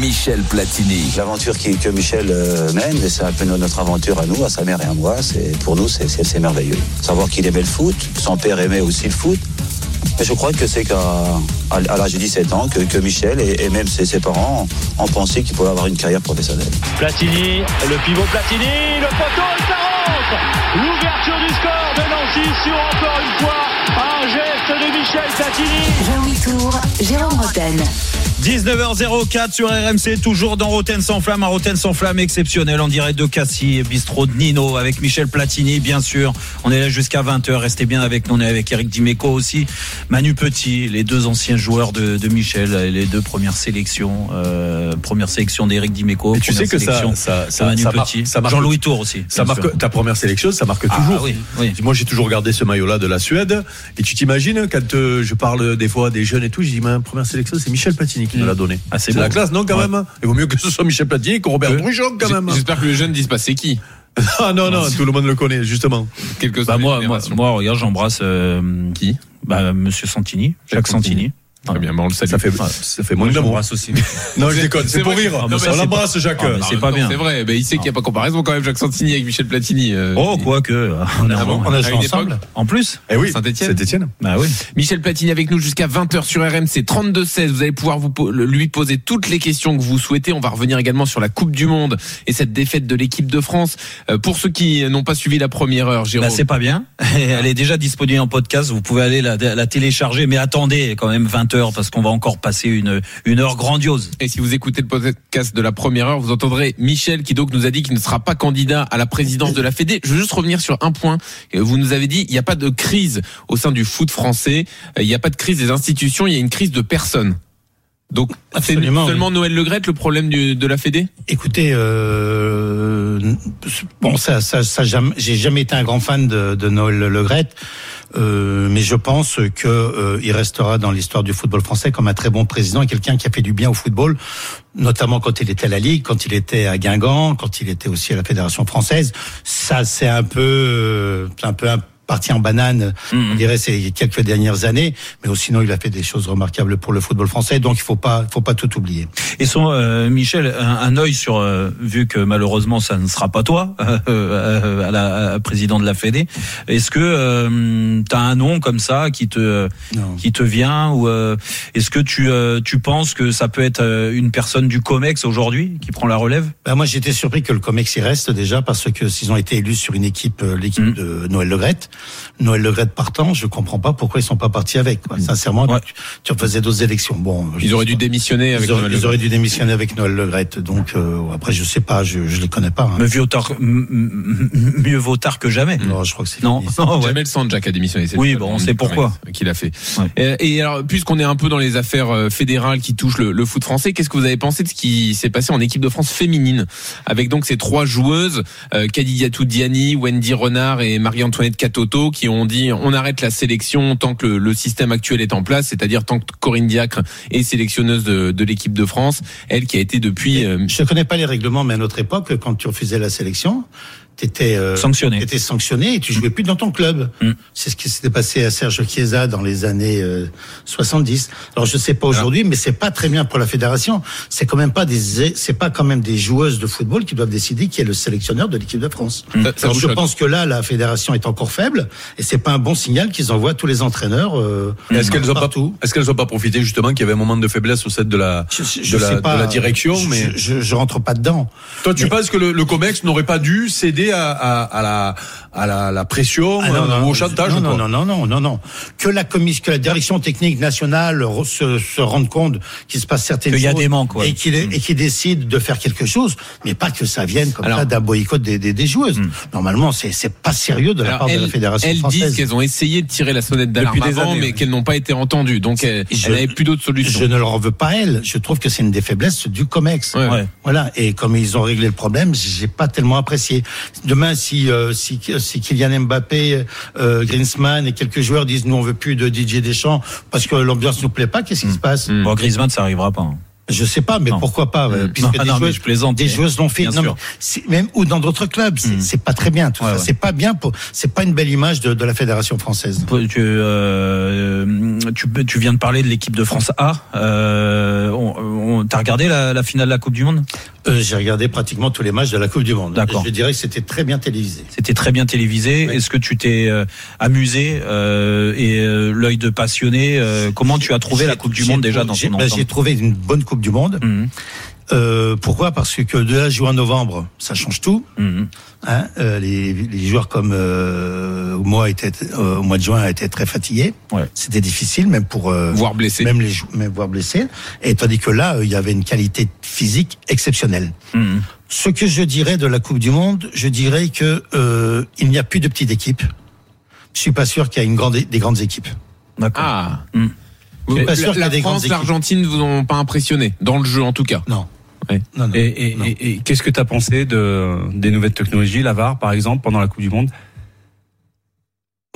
Michel Platini. L'aventure qui- que Michel euh, mène, et c'est un peu notre aventure à nous, à sa mère et à moi, c'est pour nous c'est- c'est c'est merveilleux. Savoir qu'il aimait le foot, son père aimait aussi le foot. Je crois que c'est qu'à à, à l'âge de 17 ans que, que Michel et, et même ses, ses parents ont, pensé qu'il pouvait avoir une carrière professionnelle. Platini, le pivot Platini, le poteau ça rentre L'ouverture du score de Nancy sur encore une fois un geste de Michel Platini. Jean-Louis Tour, Jérôme Roten. 19h04 sur RMC, toujours dans Roten sans flamme, un Roten sans flamme exceptionnel en direct de Cassis, bistrot de Nino avec Michel Platini, bien sûr. On est là jusqu'à 20h, restez bien avec nous, on est avec Eric Dimeco aussi, Manu Petit, les deux anciens joueurs de, de Michel, les deux premières sélections, euh, première sélection d'Eric Dimeco, Et tu sais que ça, ça, ça, Manu ça Petit, Jean-Louis Tour aussi. Ça marque sûr. ta première sélection, ça marque Ah, toujours. oui, oui. Moi, j'ai toujours gardé ce maillot-là de la Suède. Et tu t'imagines quand euh, je parle des fois des jeunes et tout, je dis ma première sélection, c'est Michel Platini qui me l'a donné. Ah, c'est la classe, non quand Ouais. même. Il vaut mieux que ce soit Michel Platini que Robert Brujon quand même. J'espère que les jeunes disent pas c'est qui. <laughs> Ah non non, tout le monde le connaît justement. Quelques Bah moi, moi, moi, regarde, j'embrasse euh, Qui? Bah, Monsieur Santini, Jacques Santini. Très bien, bah, on le salue. Ça fait, ça fait Moi, moins d'amour. aussi. <laughs> Non, je déconne, c'est pour vrai. rire. Non, mais On l'embrasse, Jacques. Ah, c'est pas bien. C'est vrai, mais il sait qu'il n'y a pas comparaison quand même, Jacques Santini avec Michel Platini. euh, Oh, quoi que. On Ah bon on a joué ensemble. époque. En plus Eh oui, Saint-Étienne. Saint-Étienne. Bah oui. Michel Platini avec nous jusqu'à 20h sur RMC 32-16. Vous allez pouvoir vous, lui poser toutes les questions que vous souhaitez. On va revenir également sur la Coupe du Monde et cette défaite de l'équipe de France. Euh, pour ceux qui n'ont pas suivi la première heure, Jérôme. Bah, c'est pas bien. <laughs> Elle est déjà disponible en podcast. Vous pouvez aller la, la télécharger. Mais attendez quand même 20 auditeurs parce qu'on va encore passer une, une heure grandiose. Et si vous écoutez le podcast de la première heure, vous entendrez Michel qui donc nous a dit qu'il ne sera pas candidat à la présidence de la Fédé. Je veux juste revenir sur un point. Vous nous avez dit il n'y a pas de crise au sein du foot français, Euh, il n'y a pas de crise des institutions, il y a une crise de personnes. Donc c'est Absolument, seulement Noël Legrette le problème du- de la Fédé? Écoutez, euh, bon, ça, ça, ça, j'ai jamais été un grand fan de, de Noël Le Graët, euh, mais je pense que euh, il restera dans l'histoire du football français comme un très bon président et quelqu'un qui a fait du bien au football, notamment quand il était à la Ligue, quand il était à Guingamp, quand il était aussi à la Fédération française. Ça, c'est un peu, euh, un peu un parti en banane, on dirait ces quelques dernières années, mais sinon il a fait des choses remarquables pour le football français, donc il faut pas, faut pas tout oublier. Et son euh, Michel, un, un œil sur euh, vu que malheureusement ça ne sera pas toi euh, <laughs> euh, à la à président de la Fédé. Est-ce que tu as un nom comme ça qui te qui te vient ou euh, est-ce que tu euh, tu penses que ça peut être euh, une personne du Comex aujourd'hui qui prend la relève? Ben moi, j'étais surpris que le Comex y reste déjà parce que s'ils ont été élus sur une équipe, euh, l'équipe Mm. de Noël Legrette, Noël Legrette partant, je comprends pas pourquoi ils sont pas partis avec. quoi. Sincèrement, tu, tu faisais d'autres élections. Bon, je Ils auraient dû démissionner avec Ils auraient, Noël ils Le auraient dû démissionner avec Noël Legrette. Donc euh, après, je sais pas, je, je les connais pas. hein. Mais mieux tard, mieux vaut tard que jamais. Non, je crois que c'est non. non ouais. Jamel Sanjak a démissionné. c'est Oui, le bon, on sait pourquoi. Qu'il a fait. Euh, Et alors, puisqu'on est un peu dans les affaires euh, fédérales qui touchent le, le foot français, qu'est-ce que vous avez pensé de ce qui s'est passé en équipe de France féminine avec donc ces trois joueuses, euh, Kadidiatou Diani, Wendy Renard et Marie-Antoinette Qui ont dit on arrête la sélection tant que le, le système actuel est en place, c'est-à-dire tant que Corinne Diacre est sélectionneuse de, de l'équipe de France, elle qui a été depuis. euh, Je ne connais pas les règlements, mais à notre époque, quand tu refusais la sélection, t'étais euh, Sanctionné. Étais sanctionné et tu jouais plus dans ton club. C'est ce qui s'était passé à Serge Chiesa dans les années euh, 70. Alors je sais pas aujourd'hui, mais c'est pas très bien pour la fédération. C'est quand même pas des, c'est pas quand même des joueuses de football qui doivent décider qui est le sélectionneur de l'équipe de France. Ça- ça Alors je choque pense que là, la fédération est encore faible et c'est pas un bon signal qu'ils envoient tous les entraîneurs. Euh, Est-ce qu'elles ont pas partout. est-ce qu'elles ont pas profité justement qu'il y avait un moment de faiblesse au sein de la Je de la, sais pas. de la direction Je- mais je, je, je rentre pas dedans. toi tu Mais- penses que le, le Comex n'aurait pas dû céder à, à, à la à la, la pression Ah non, euh, non, ou au chantage non, non, non, non, non, non. Que la commission, que la direction technique nationale se, se rende compte qu'il se passe certaines Qu'il choses. y a des manques, ouais. Et qu'il et qu'il décide de faire quelque chose, mais pas que ça vienne comme Alors- ça d'un boycott des, des, des joueuses. Normalement, c'est, c'est pas sérieux de la Alors, part de la elles, fédération elles française. disent qu'elles ont essayé de tirer la sonnette d'alarme Depuis des avant, années, mais oui. qu'elles n'ont pas été entendues. Donc, elles, Je- elles n'avaient plus d'autres solutions. Je ne leur en veux pas elles. Je trouve que c'est une des faiblesses du Comex. Ouais. Ouais. Voilà. Et comme ils ont réglé le problème, j'ai pas tellement apprécié. Demain, si euh, si, si Kylian Mbappé, euh, Griezmann et quelques joueurs disent nous on veut plus de DJ Deschamps parce que l'ambiance nous plaît pas, qu'est-ce qui se passe? Bon, Griezmann, ça arrivera pas. hein. Je sais pas, mais Non. pourquoi pas Mm. Puisque Non, des non, joueuses, je plaisante, des joueuses l'ont fait. mais même ou dans d'autres clubs, c'est c'est pas très bien. Tout Ouais, ça, ouais. c'est pas bien. Pour, c'est pas une belle image de, de la fédération française. Tu, euh, tu, tu viens de parler de l'équipe de France A. Euh, on, on- T'as regardé la, la finale de la Coupe du Monde? Euh, J'ai regardé pratiquement tous les matchs de la Coupe du Monde. D'accord. Je dirais que c'était très bien télévisé. C'était très bien télévisé. Est-ce que tu t'es euh, amusé euh, et euh, l'œil de passionné euh, Comment tu as trouvé la Coupe du J'ai Monde déjà dans j'ai- son J'ai ensemble? trouvé une bonne Coupe du Monde. Mhm. Euh, pourquoi? Parce que de là en novembre, ça change tout. Mhm. Hein, euh, les, les joueurs comme euh, moi étaient euh, au mois de juin étaient très fatigués. Ouais. C'était difficile, même pour euh, Voire blessés. même les même voire blessés. Et tandis que là, euh, il y avait une qualité physique exceptionnelle. Mhm. Ce que je dirais de la Coupe du Monde, je dirais que euh, il n'y a plus de petites équipes. Je suis pas sûr qu'il y a une grande des grandes équipes. D'accord. Ah. Pas La, sûr la France, l'Argentine vous ont pas impressionné dans le jeu en tout cas. Non. Ouais. Non, non. Et, et, et- et qu'est-ce que tu as pensé de, des nouvelles technologies, la VAR par exemple, pendant la Coupe du Monde?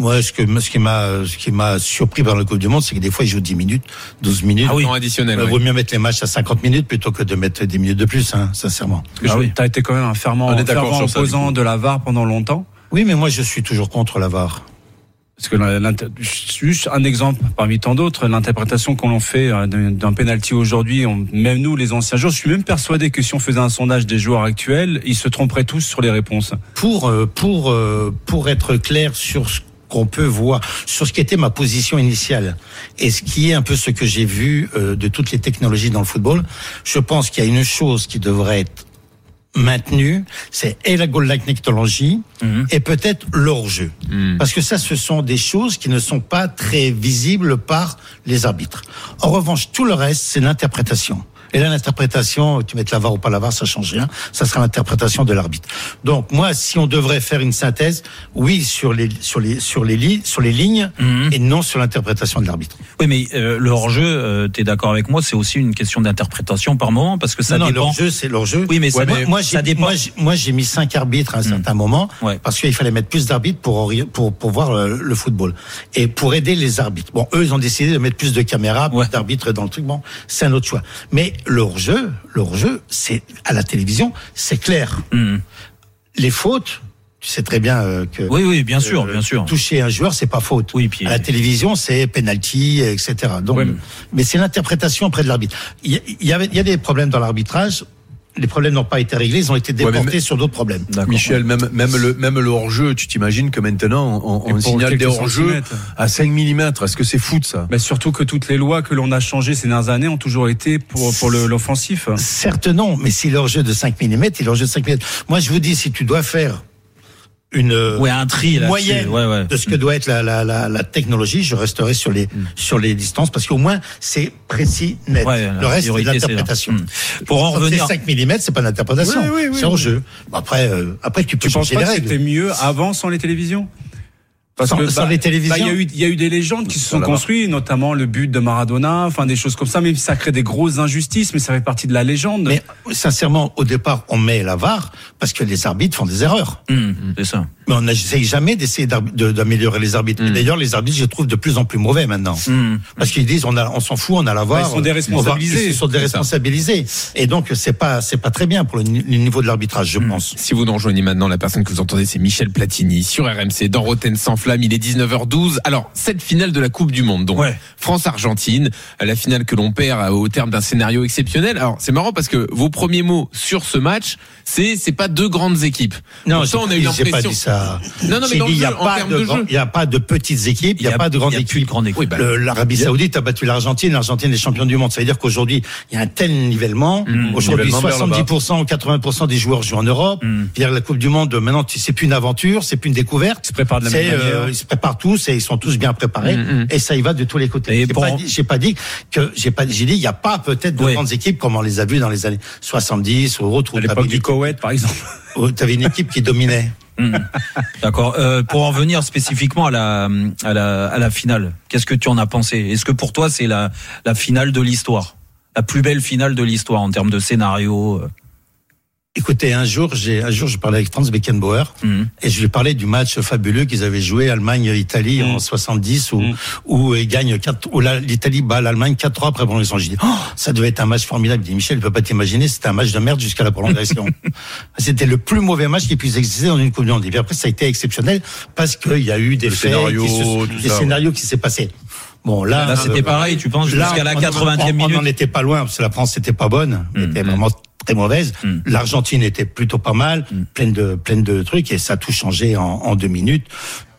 Moi, ce que ce qui m'a ce qui m'a surpris pendant la Coupe du Monde, c'est que des fois ils jouent 10 minutes, 12 minutes. Ah oui. Temps additionnel. Il ouais. vaut mieux mettre les matchs à 50 minutes plutôt que de mettre 10 minutes de plus, hein, sincèrement. Parce que Ah je- oui. t'as été quand même un fervent, opposant de la VAR pendant longtemps. Oui, mais moi je suis toujours contre la VAR. Parce que juste un exemple parmi tant d'autres, l'interprétation qu'on en fait euh, d'un penalty aujourd'hui, même nous les anciens joueurs, je suis même persuadé que si on faisait un sondage des joueurs actuels, ils se tromperaient tous sur les réponses. Pour euh, pour euh, pour être clair sur ce qu'on peut voir, sur ce qui était ma position initiale et ce qui est un peu ce que j'ai vu de toutes les technologies dans le football, je pense qu'il y a une chose qui devrait être maintenu, c'est et la line technology et peut-être l'hors-jeu. Parce que ça, ce sont des choses qui ne sont pas très visibles par les arbitres. En revanche, tout le reste, c'est l'interprétation. Et là, l'interprétation, tu mets la VAR ou pas la VAR, ça change rien. Ça sera l'interprétation de l'arbitre. Donc, moi, si on devrait faire une synthèse, oui, sur les, sur les, sur les, li- sur les lignes et non sur l'interprétation de l'arbitre. Oui, mais euh, le hors-jeu, euh, t'es d'accord avec moi, c'est aussi une question d'interprétation par moment, parce que ça non, non, dépend. l'hors-jeu, c'est l'hors-jeu. Oui, mais ça, moi, moi, ça dépend. moi, j'ai- mis cinq arbitres à un certain moment parce qu'il fallait mettre plus d'arbitres pour, pour, pour voir le, le football et pour aider les arbitres. Bon, eux, ils ont décidé de mettre plus de caméras, plus d'arbitres dans le truc. Bon, c'est un autre choix. Mais le hors-jeu, le hors-jeu, c'est à la télévision, c'est clair. Les fautes. Tu sais très bien euh, que Oui, oui, bien sûr, euh, bien sûr. toucher un joueur, c'est pas faute. Oui, puis à la télévision, c'est penalty, etc. Donc, mais- c'est l'interprétation auprès de l'arbitre. Y, a- il y a des problèmes dans l'arbitrage. Les problèmes n'ont pas été réglés, ils ont été Ouais, mais- déportés sur d'autres problèmes. Michel, même, même le, même le hors-jeu, tu t'imagines que maintenant, on, on signale des hors-jeux à 5 mm. Est-ce que c'est foot, ça? Mais surtout que toutes les lois que l'on a changées ces dernières années ont toujours été pour, pour le- l'offensif. Certes non, mais si l'hors-jeu de 5 mm, il est l'hors-jeu de 5 mm. Moi, je vous dis, si tu dois faire une Ouais, un tri moyenne ouais, ouais. de ce que doit être la, la, la, la technologie, je resterai sur les, sur les distances parce qu'au moins, c'est précis, net. Le reste, c'est l'interprétation. Hmm. Pour en revenir- C'est 5 mm, c'est pas l'interprétation. Oui, oui, oui, c'est en oui. jeu. Bon, Après, euh, après, tu peux Tu penses changer pas les que règles. c'était mieux avant sans les télévisions? Sans bah, Il y a eu, il y a eu des légendes qui se sont construites, notamment le but de Maradona, enfin des choses comme ça. Si ça crée des grosses injustices, mais ça fait partie de la légende. Mais sincèrement, au départ, on met la VAR parce que les arbitres font des erreurs. Hum, c'est ça. Mais on n'essaye jamais d'essayer d'améliorer les arbitres. Et D'ailleurs, les arbitres, je les trouve de plus en plus mauvais maintenant. Parce qu'ils disent, on, a- on s'en fout, on a la VAR. Bah, ils sont déresponsabilisés. Ils sont déresponsabilisés. Et donc, c'est pas, c'est pas très bien pour le, ni- le niveau de l'arbitrage, je pense. Si vous nous rejoignez maintenant, la personne que vous entendez, c'est Michel Platini sur RMC dans Roten sans flamme. Il est 19h12. Alors, cette finale de la Coupe du Monde, donc France-Argentine, la finale que l'on perd euh, au terme d'un scénario exceptionnel. Alors, c'est marrant parce que vos premiers mots sur ce match, c'est c'est pas deux grandes équipes. Non, on a eu pas- pas l'impression. dit ça. Non, non, mais J'ai dans dit, le il y a jeu, en pas termes de de grand- jeu. Il n'y a pas de petites équipes, il n'y a, pas de grandes équipes. Oui, bah, L'Arabie Saoudite a battu l'Argentine, l'Argentine est championne du monde. Ça veut dire qu'aujourd'hui, il y a un tel nivellement. Aujourd'hui, le bas. 70% ou 80% des joueurs jouent en Europe. Dire la Coupe du Monde, maintenant, tu- c'est plus une aventure, c'est plus une découverte. Ils se préparent de la même manière. Ils se préparent tous et ils sont tous bien préparés. Mm, mm. Et ça y va de tous les côtés. J'ai pas dit, pas dit que, j'ai pas, j'ai dit, il n'y a pas peut-être de Oui. grandes équipes comme on les a vues dans les années 70 ou autres. À l'époque du Koweït, par exemple. Tu avais une équipe qui dominait. Hmm. <laughs> D'accord. Euh, pour en venir spécifiquement à la, à la, à la finale, qu'est-ce que tu en as pensé? Est-ce que pour toi c'est la, la finale de l'histoire? La plus belle finale de l'histoire en termes de scénario euh? Écoutez, un jour, j'ai un jour, je parlais avec Franz Beckenbauer et je lui parlais du match fabuleux qu'ils avaient joué Allemagne-Italie en 70 où où ils gagnent quatre, où la- l'Italie bat l'Allemagne 4-3 après prolongation. J'ai dit, oh, ça devait être un match formidable. Il dit, Michel, tu peux pas t'imaginer, c'était un match de merde jusqu'à la prolongation. <laughs> c'était le plus mauvais match qui puisse exister dans une Coupe du Monde. Et puis après, ça a été exceptionnel parce qu'il y a eu des Le faits, scénario, qui se- des ça, scénarios qui s'est passé. Bon, là, Là, c'était euh, pareil, tu penses, jusqu'à la on- 80e on- minute. On n'en était pas loin, parce que la France n'était pas bonne, elle était vraiment très mauvaise. L'Argentine était plutôt pas mal, pleine de pleine de trucs, et ça a tout changé en, en deux minutes.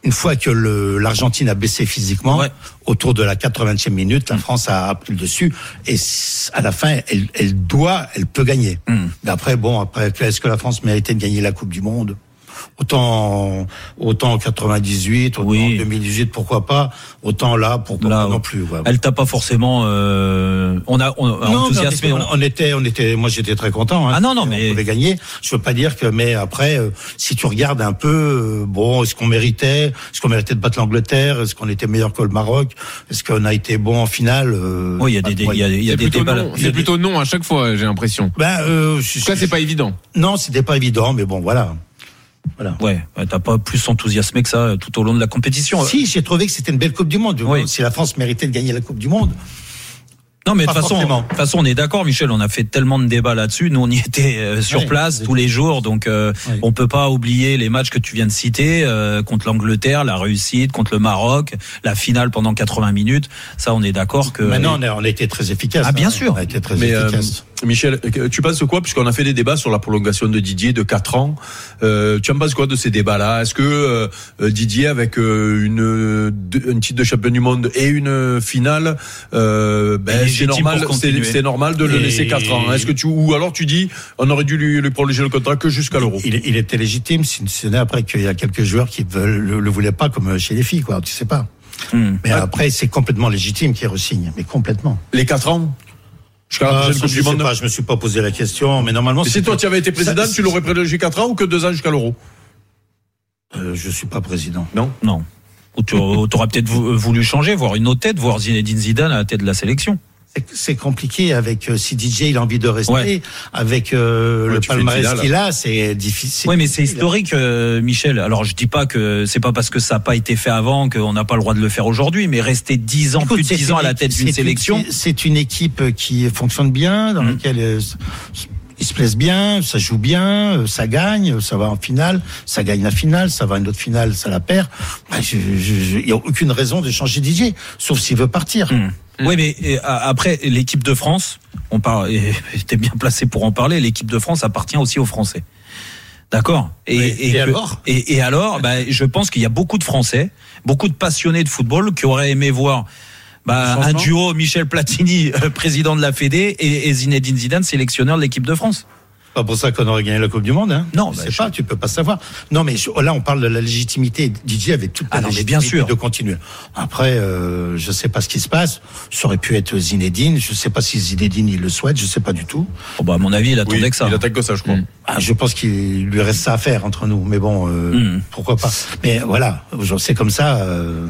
Une fois que l'Argentine a baissé physiquement, autour de la 80e minute, la France a pris le dessus, et à la fin, elle, elle doit, elle peut gagner. Mais après, bon, après, est-ce que la France méritait de gagner la Coupe du Monde? Autant, autant en 98, autant en 2018, pourquoi pas. Autant là, pourquoi pas non plus. ouais. Elle t'a pas forcément. euh, on a, on a Non, enthousiasmé. mais on, on était, on était, moi j'étais très content. Hein, Ah non, non, mais- on pouvait gagner. Je veux pas dire que, mais après, euh, si tu regardes un peu, euh, bon, est-ce qu'on méritait, est-ce qu'on méritait de battre l'Angleterre, est-ce qu'on était meilleur que le Maroc, est-ce qu'on a été bon en finale euh, Oui, il y a des- des- il y a- il y a des débats. non. là. Il y a C'est des- plutôt non à chaque fois, j'ai l'impression. Ben, euh, En tout cas, c'est pas évident. Non, c'était pas évident, mais bon, voilà. Voilà. Ouais, ouais, t'as pas plus enthousiasmé que ça euh, tout au long de la compétition. Si, j'ai trouvé que c'était une belle Coupe du Monde. Si la France méritait de gagner la Coupe du Monde. Non, mais de toute façon, forcément. de toute façon, on est d'accord, Michel. On a fait tellement de débats là-dessus. Nous, on y était euh, sur Oui, place tous les jours, donc euh, on peut pas oublier les matchs que tu viens de citer euh, contre l'Angleterre, la réussite contre le Maroc, la finale pendant 80 minutes. Ça, on est d'accord que. Maintenant, on a, on a été très efficace. Ah, bien hein. sûr. On a été très Mais, euh, efficace. Michel, euh, tu penses quoi Puisqu'on a fait des débats sur la prolongation de Didier de 4 ans. Euh, tu en penses quoi de ces débats-là? Est-ce que euh, Didier, avec euh, une, un titre de champion du monde et une finale, euh, ben, c'est normal, c'est, normal de le laisser 4 ans Est-ce que tu ou alors tu dis on aurait dû lui, lui prolonger le contrat que jusqu'à l'Euro? Il, il, était légitime, si ce n'est après qu'il y a quelques joueurs qui veulent, le, le voulaient pas, comme chez les filles, quoi. Tu sais pas. Hmm. Mais après, c'est complètement légitime qu'il re-signe, mais complètement. Les 4 ans? Ah, je, je, sais pas, je me suis pas posé la question, mais normalement. Et si toi tu avais été président, ça, tu l'aurais prolongé 4 ans ou que 2 ans jusqu'à l'euro euh, Je suis pas président. Non Non. Ou tu aurais peut-être voulu changer, voir une autre tête, voir Zinedine Zidane à la tête de la sélection c'est compliqué avec euh, si DJ il a envie de rester Ouais. avec euh, Ouais, le palmarès qu'il a c'est difficile Oui, mais c'est historique, euh, Michel. Alors, je dis pas que c'est pas parce que ça n'a pas été fait avant qu'on n'a pas le droit de le faire aujourd'hui, mais rester 10 ans, Écoute, plus de 10 ans à la tête d'une sélection. c'est une équipe qui fonctionne bien dans laquelle euh, ils se plaisent bien, ça joue bien, ça gagne, ça va en finale, ça gagne la finale, ça va à une autre finale, ça la perd. Bah, Il n'y a aucune raison de changer DJ, sauf s'il veut partir. Oui, mais après, l'équipe de France, on parle, et <laughs> t'es bien placé pour en parler, l'équipe de France appartient aussi aux Français. D'accord? Et, alors? et, et alors, bah, je pense qu'il y a beaucoup de Français, beaucoup de passionnés de football qui auraient aimé voir bah, un duo Michel Platini, <laughs> euh, président de la Fédé, et, et Zinedine Zidane, sélectionneur de l'équipe de France. Pas pour ça qu'on aurait gagné la Coupe du Monde. Hein. Non, je bah, sais je- pas, tu peux pas savoir. Non, mais je- là, on parle de la légitimité. DJ avait toute la Ah non, légitimité bien sûr. de continuer. Après, euh, je sais pas ce qui se passe. Ça aurait pu être Zinedine. Je sais pas si Zinedine il le souhaite. Je sais pas du tout. Bon, bah, à mon avis, il attendait Oui, que ça. il attaque que ça, je crois. Ah, je pense qu'il lui reste ça à faire entre nous. Mais bon, euh, Mm. pourquoi pas. Mais voilà, je sais comme ça. euh,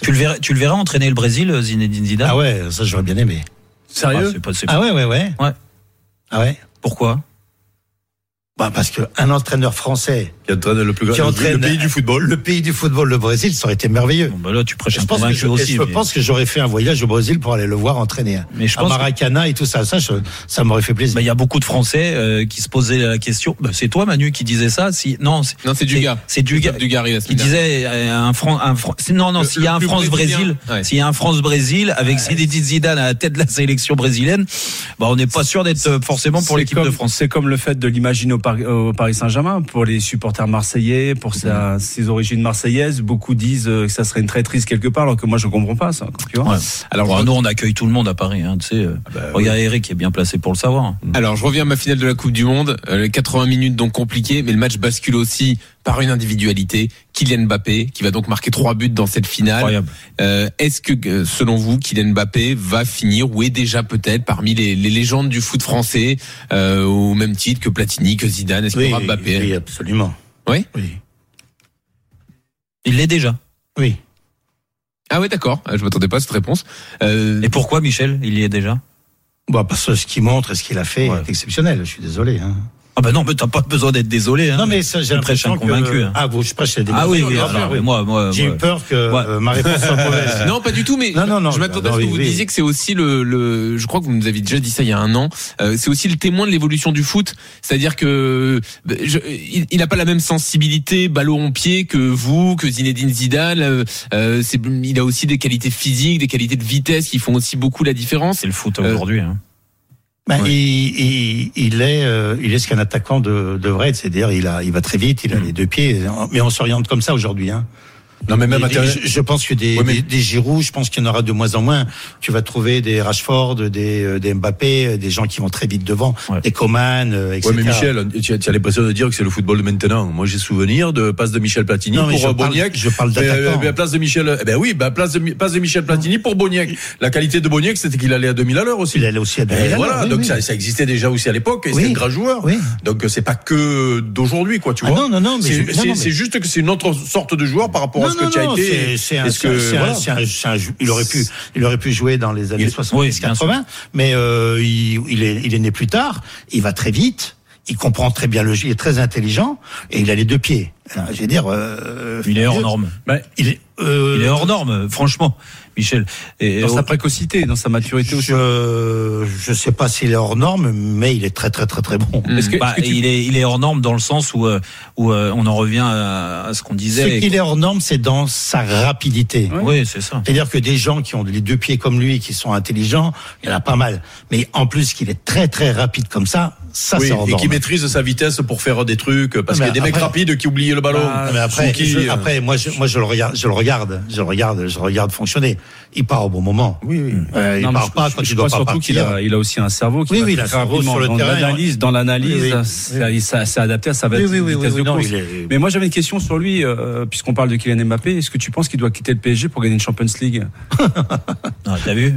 Tu le verrais, tu le verrais entraîner le Brésil, Zinedine Zidane? Ah ouais, ça j'aurais bien aimé. Ah, c'est pas- c'est- Ah ouais, ouais, ouais. Ouais. Ah ouais? Pourquoi? Bah parce que un entraîneur français Qui entraîne le plus grand, qui le- entraîne le pays du football. le pays du football, le Brésil, ça aurait été merveilleux. Bon, bah là, tu prêches Je un pense, que convaincu je, aussi. je mais- pense que j'aurais fait un voyage au Brésil pour aller le voir entraîner. Mais je à pense que- Maracana et tout ça, ça, je- ça m'aurait fait plaisir. Bah, il y a beaucoup de Français euh, qui se posaient la question. Bah, c'est toi, Manu, qui disait ça. Si non, c'est Non, c'est Dugas. C'est Dugas. Qui disait euh, un Fran, un Fran- non non s'il y a un plus France Brésil brésilien. Ouais. s'il y a un France Brésil avec Zinedine Zidane à la tête de la sélection brésilienne bah on n'est pas sûr d'être euh, forcément pour l'équipe de France C'est comme le fait de l'imaginer au, Paris- au Paris Saint-Germain pour les supporters marseillais, pour sa- ses origines marseillaises. Beaucoup disent euh, que ça serait une traîtrise quelque part, alors que moi je comprends pas ça. Tu vois Ouais. alors nous on accueille tout le monde à Paris hein, tu sais euh, regarde Eric qui est bien placé pour le savoir Alors, je reviens à ma finale de la Coupe du Monde. Euh, les 80 minutes donc compliquées, mais le match bascule aussi par une individualité, Kylian Mbappé, qui va donc marquer trois buts dans cette finale. Euh, Est-ce que, euh, selon vous, Kylian Mbappé va finir ou est déjà peut-être parmi les, les légendes du foot français, euh, au même titre que Platini, que Zidane? Est-ce qu'il y Oui, aura Mbappé? oui, absolument. Oui Oui. il l'est déjà Oui. Ah ouais, d'accord. Ah, Je m'attendais pas à cette réponse. Euh, et pourquoi Michel il y est déjà? Bon, parce que ce qu'il montre et ce qu'il a fait Ouais. est exceptionnel. Je suis désolé. Hein. Ah bah non mais t'as pas besoin d'être désolé hein. Non, mais ça, j'ai l'impression convaincu, que... hein. Ah, vous, je prêche des ah oui, oui alors, oui. moi moi J'ai eu peur que Ouais. euh, ma réponse soit mauvaise. Non, pas du tout, mais Non, non, non, je m'attendais à ce que vous oui. disiez que c'est aussi le, le, je crois que vous nous aviez déjà dit ça il y a un an, euh, c'est aussi le témoin de l'évolution du foot. C'est-à-dire que bah, je, il, il a pas la même sensibilité ballon au pied que vous, que Zinedine Zidane. euh, euh, c'est, il a aussi des qualités physiques, des qualités de vitesse qui font aussi beaucoup la différence. c'est le foot Euh, aujourd'hui hein. Ben, il, il, il est, euh, il est ce qu'un attaquant de, devrait être, c'est-à-dire il a, il va très vite, il a les deux pieds, mais on s'oriente comme ça aujourd'hui. Hein. Non, mais même à et je, je pense que des, Ouais, mais- des, des Giroud, je pense qu'il y en aura de moins en moins. Tu vas trouver des Rashford, des, euh, des Mbappé, euh, des gens qui vont très vite devant, Ouais. des Coman, euh, etc. Ouais, mais Michel, tu as, as l'impression de dire que c'est le football de maintenant. Moi, j'ai souvenir de passe de Michel Platini Non, pour je euh, parle- Boniek. je parle d'attaquant. euh, à place de Michel, eh ben oui, ben, place de, passe de Michel Platini pour Boniek. La qualité de Boniek, c'était qu'il allait à 2000 à l'heure aussi. Il allait aussi à 2000 à Et l'heure, voilà, oui, donc oui. Ça, ça existait déjà aussi à l'époque, et Oui. c'est un grand joueur. Oui. Donc c'est pas que d'aujourd'hui, quoi, tu Ah vois. non, non, non, c'est juste que c'est une autre sorte de joueur par rapport à ce que tu as non, été. c'est- un- il aurait pu, il aurait pu jouer dans les années Il- 70, oui, bien 80, mais euh, il, est, il est né plus tard. Il va très vite. Il comprend très bien le jeu. Il est très intelligent et il a les deux pieds. Alors, je veux dire, euh, il est hors norme il est euh, Il est hors norme, franchement, Michel. Et, Dans sa précocité, dans sa maturité aussi. Je je sais pas s'il est hors norme, mais il est très très très très bon. Est-ce que, bah, il est il est hors norme dans le sens où euh, où euh, on en revient à, à ce qu'on Ce disait. qu'il est hors norme, c'est dans sa rapidité. Oui, c'est ça. C'est-à-dire que des gens qui ont les deux pieds comme lui, qui sont intelligents, il y en a pas mal. Mais en plus qu'il est très très rapide comme ça, ça Oui, c'est hors et qui maîtrise sa vitesse pour faire des trucs, parce qu'il y a des mecs rapides qui oublient le ballon. Ah, mais après, je- euh, après, moi, je, moi, je le regarde, je le regarde, je le regarde, je le regarde fonctionner. Il part au bon moment. Oui, oui. Euh, il Non, part je- pas je- quand je il doit crois pas surtout partir. qu'il a, il a aussi un cerveau qui Oui, va oui, il a très un cerveau rapidement. sur le dans terrain, l'analyse, dans l'analyse, Oui, oui, ça- c'est adapté à sa Oui, oui, oui, vitesse oui, de non, course. est- Mais moi j'avais une question sur lui, euh, puisqu'on parle de Kylian Mbappé. Est-ce que tu penses qu'il doit quitter le PSG pour gagner une Champions League? <laughs> Non, T'as vu?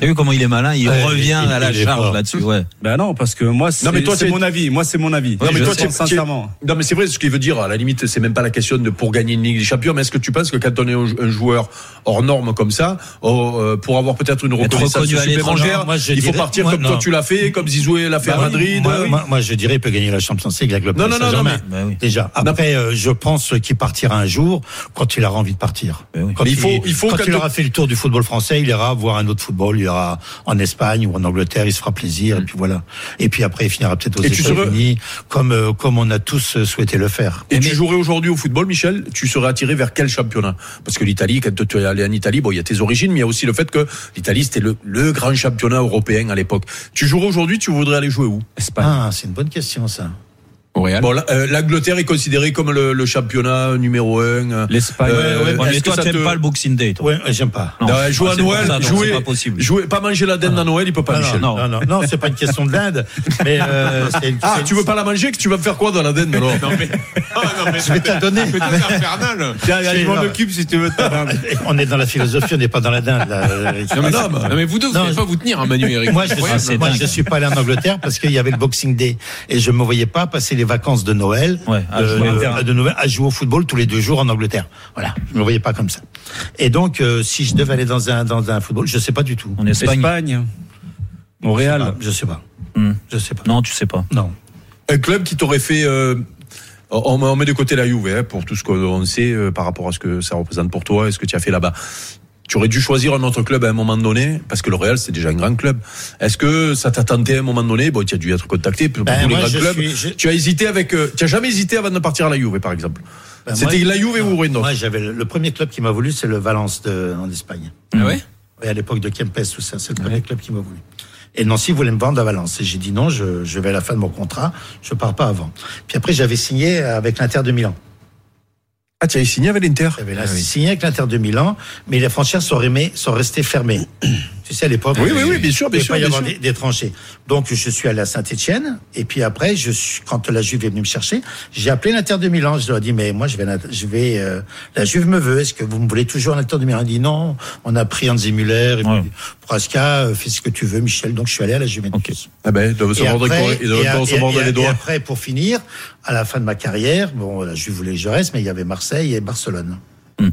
T'as vu comment il est malin? Il Ouais, revient il- à la charge là-dessus. Ouais. Ben non, parce que moi c'est Non, mais toi, c'est t'es- mon avis. Moi c'est mon avis. Non mais toi, sincèrement. Non mais c'est vrai ce qu'il veut dire. À la limite, c'est même pas la question de pour gagner une Ligue des Champions, mais est-ce que tu penses que quand on est un un joueur hors norme comme ça, oh, euh, pour avoir peut-être une reconnaissance supplémentaire, moi, il faut dirais- partir moi, comme non. toi tu l'as fait, comme Zizoué l'a fait Bah à Madrid. Moi, euh, moi- moi, je dirais, il peut gagner la Champions League avec le Non, Paris non, non, non, Saint-Germain. mais- Bah. Déjà. Après, euh, je pense qu'il partira un jour quand il aura envie de partir. oui. Quand Mais il faut- il faut quand quand il aura fait le tour du football français, il ira voir un autre football. Il ira en Espagne ou en Angleterre. Il se fera plaisir. Et puis voilà. Et puis après, il finira peut-être aux serais- États-Unis, comme euh, comme on a tous souhaité le faire. Et tu jouerais aujourd'hui au football, Michel? Tu serais attiré vers quel championnat? Parce que l'Italie, quand tu es allé en Italie, bon, il y a tes origines, mais il y a aussi le fait que l'Italie c'était le, le grand championnat européen à l'époque. Tu jouerais aujourd'hui, tu voudrais aller jouer où? Espagne. Ah, c'est une bonne question ça. Au Real. Bon, la- euh, l'Angleterre est considérée comme le, le championnat numéro un. euh, L'Espagne. euh, Ouais, mais est-ce que toi, t'aimes te- pas le Boxing Day, toi. Ouais, j'aime pas. Non. Non, jouer Ah, à Noël, ça, jouer, c'est pas possible. jouer, pas manger la dinde à Noël, il peut pas, Non, Michel. non, non, non, non, c'est pas une question de l'Inde, mais euh, une- Ah, tu veux pas la manger, que tu vas me faire quoi dans la dinde alors Non mais, Ah, non, mais Je vais te la donner. c'est infernal. Tiens, C'est- je m'en occupe si tu veux. <laughs> On est dans la philosophie, on n'est pas dans la dinde. Non mais, mais vous deux, vous je- pas vous tenir, hein, Manu et Eric. Moi, je, Incroyable. suis, je pas allé en Angleterre parce qu'il y avait le Boxing Day et je me voyais pas passer les vacances de Noël, Ouais, à de, au de- Noël, à jouer au football tous les deux jours en Angleterre. Voilà, je me voyais pas comme ça. Et donc, euh, si je devais aller dans un dans un football, je sais pas du tout. En Espagne. Espagne. Au Real. pas, Je sais pas. Hmm. Je sais pas. Non, tu sais pas. Non. Un club qui t'aurait fait. euh, on, on met de côté la Juve hein, pour tout ce qu'on sait euh, par rapport à ce que ça représente pour toi et ce que tu as fait là-bas. Tu aurais dû choisir un autre club à un moment donné, parce que le Real c'est déjà un grand club. Est-ce que ça t'a tenté à un moment donné? Bon, tu as dû être contacté pour Ben, tous les grands clubs. suis- je- Tu as hésité avec. euh, tu as jamais hésité avant de partir à la Juve, par exemple? Ben, C'était moi, la Juve ou rien d'autre Moi, j'avais le, le premier club qui m'a voulu, c'est le Valence de, en Espagne. Ah ouais? Oui, à l'époque de Kempes, tout ça, c'est le premier club qui m'a voulu. Et Nancy voulait me vendre à Valence. Et j'ai dit non, je, je vais à la fin de mon contrat, je pars pas avant. Puis après, j'avais signé avec l'Inter de Milan. Ah, tu as signé avec l'Inter J'avais là signé avec l'Inter de Milan, mais les frontières sont, sont restées fermées. Tu sais, à l'époque, Oui, oui, oui, bien sûr, bien il sûr, pouvait y avoir sûr. tranchées. Donc, je suis allé à Saint-Etienne, et puis après, je suis, quand la Juve est venue me chercher, j'ai appelé l'Inter de Milan. Je leur ai dit, mais moi, je vais, je vais, euh, la Juve me veut. Est-ce que vous me voulez toujours à l'Inter de Milan? Il dit non. On a pris Anzi Muller, et Ouais. euh, fais ce que tu veux, Michel. Donc, je suis allé à la Juventus. Ah ben, ils doivent se après, les- ils doivent et doigts. après, pour finir, à la fin de ma carrière, bon, là, je voulais que je reste, mais il y avait Marseille et Barcelone. Hmm.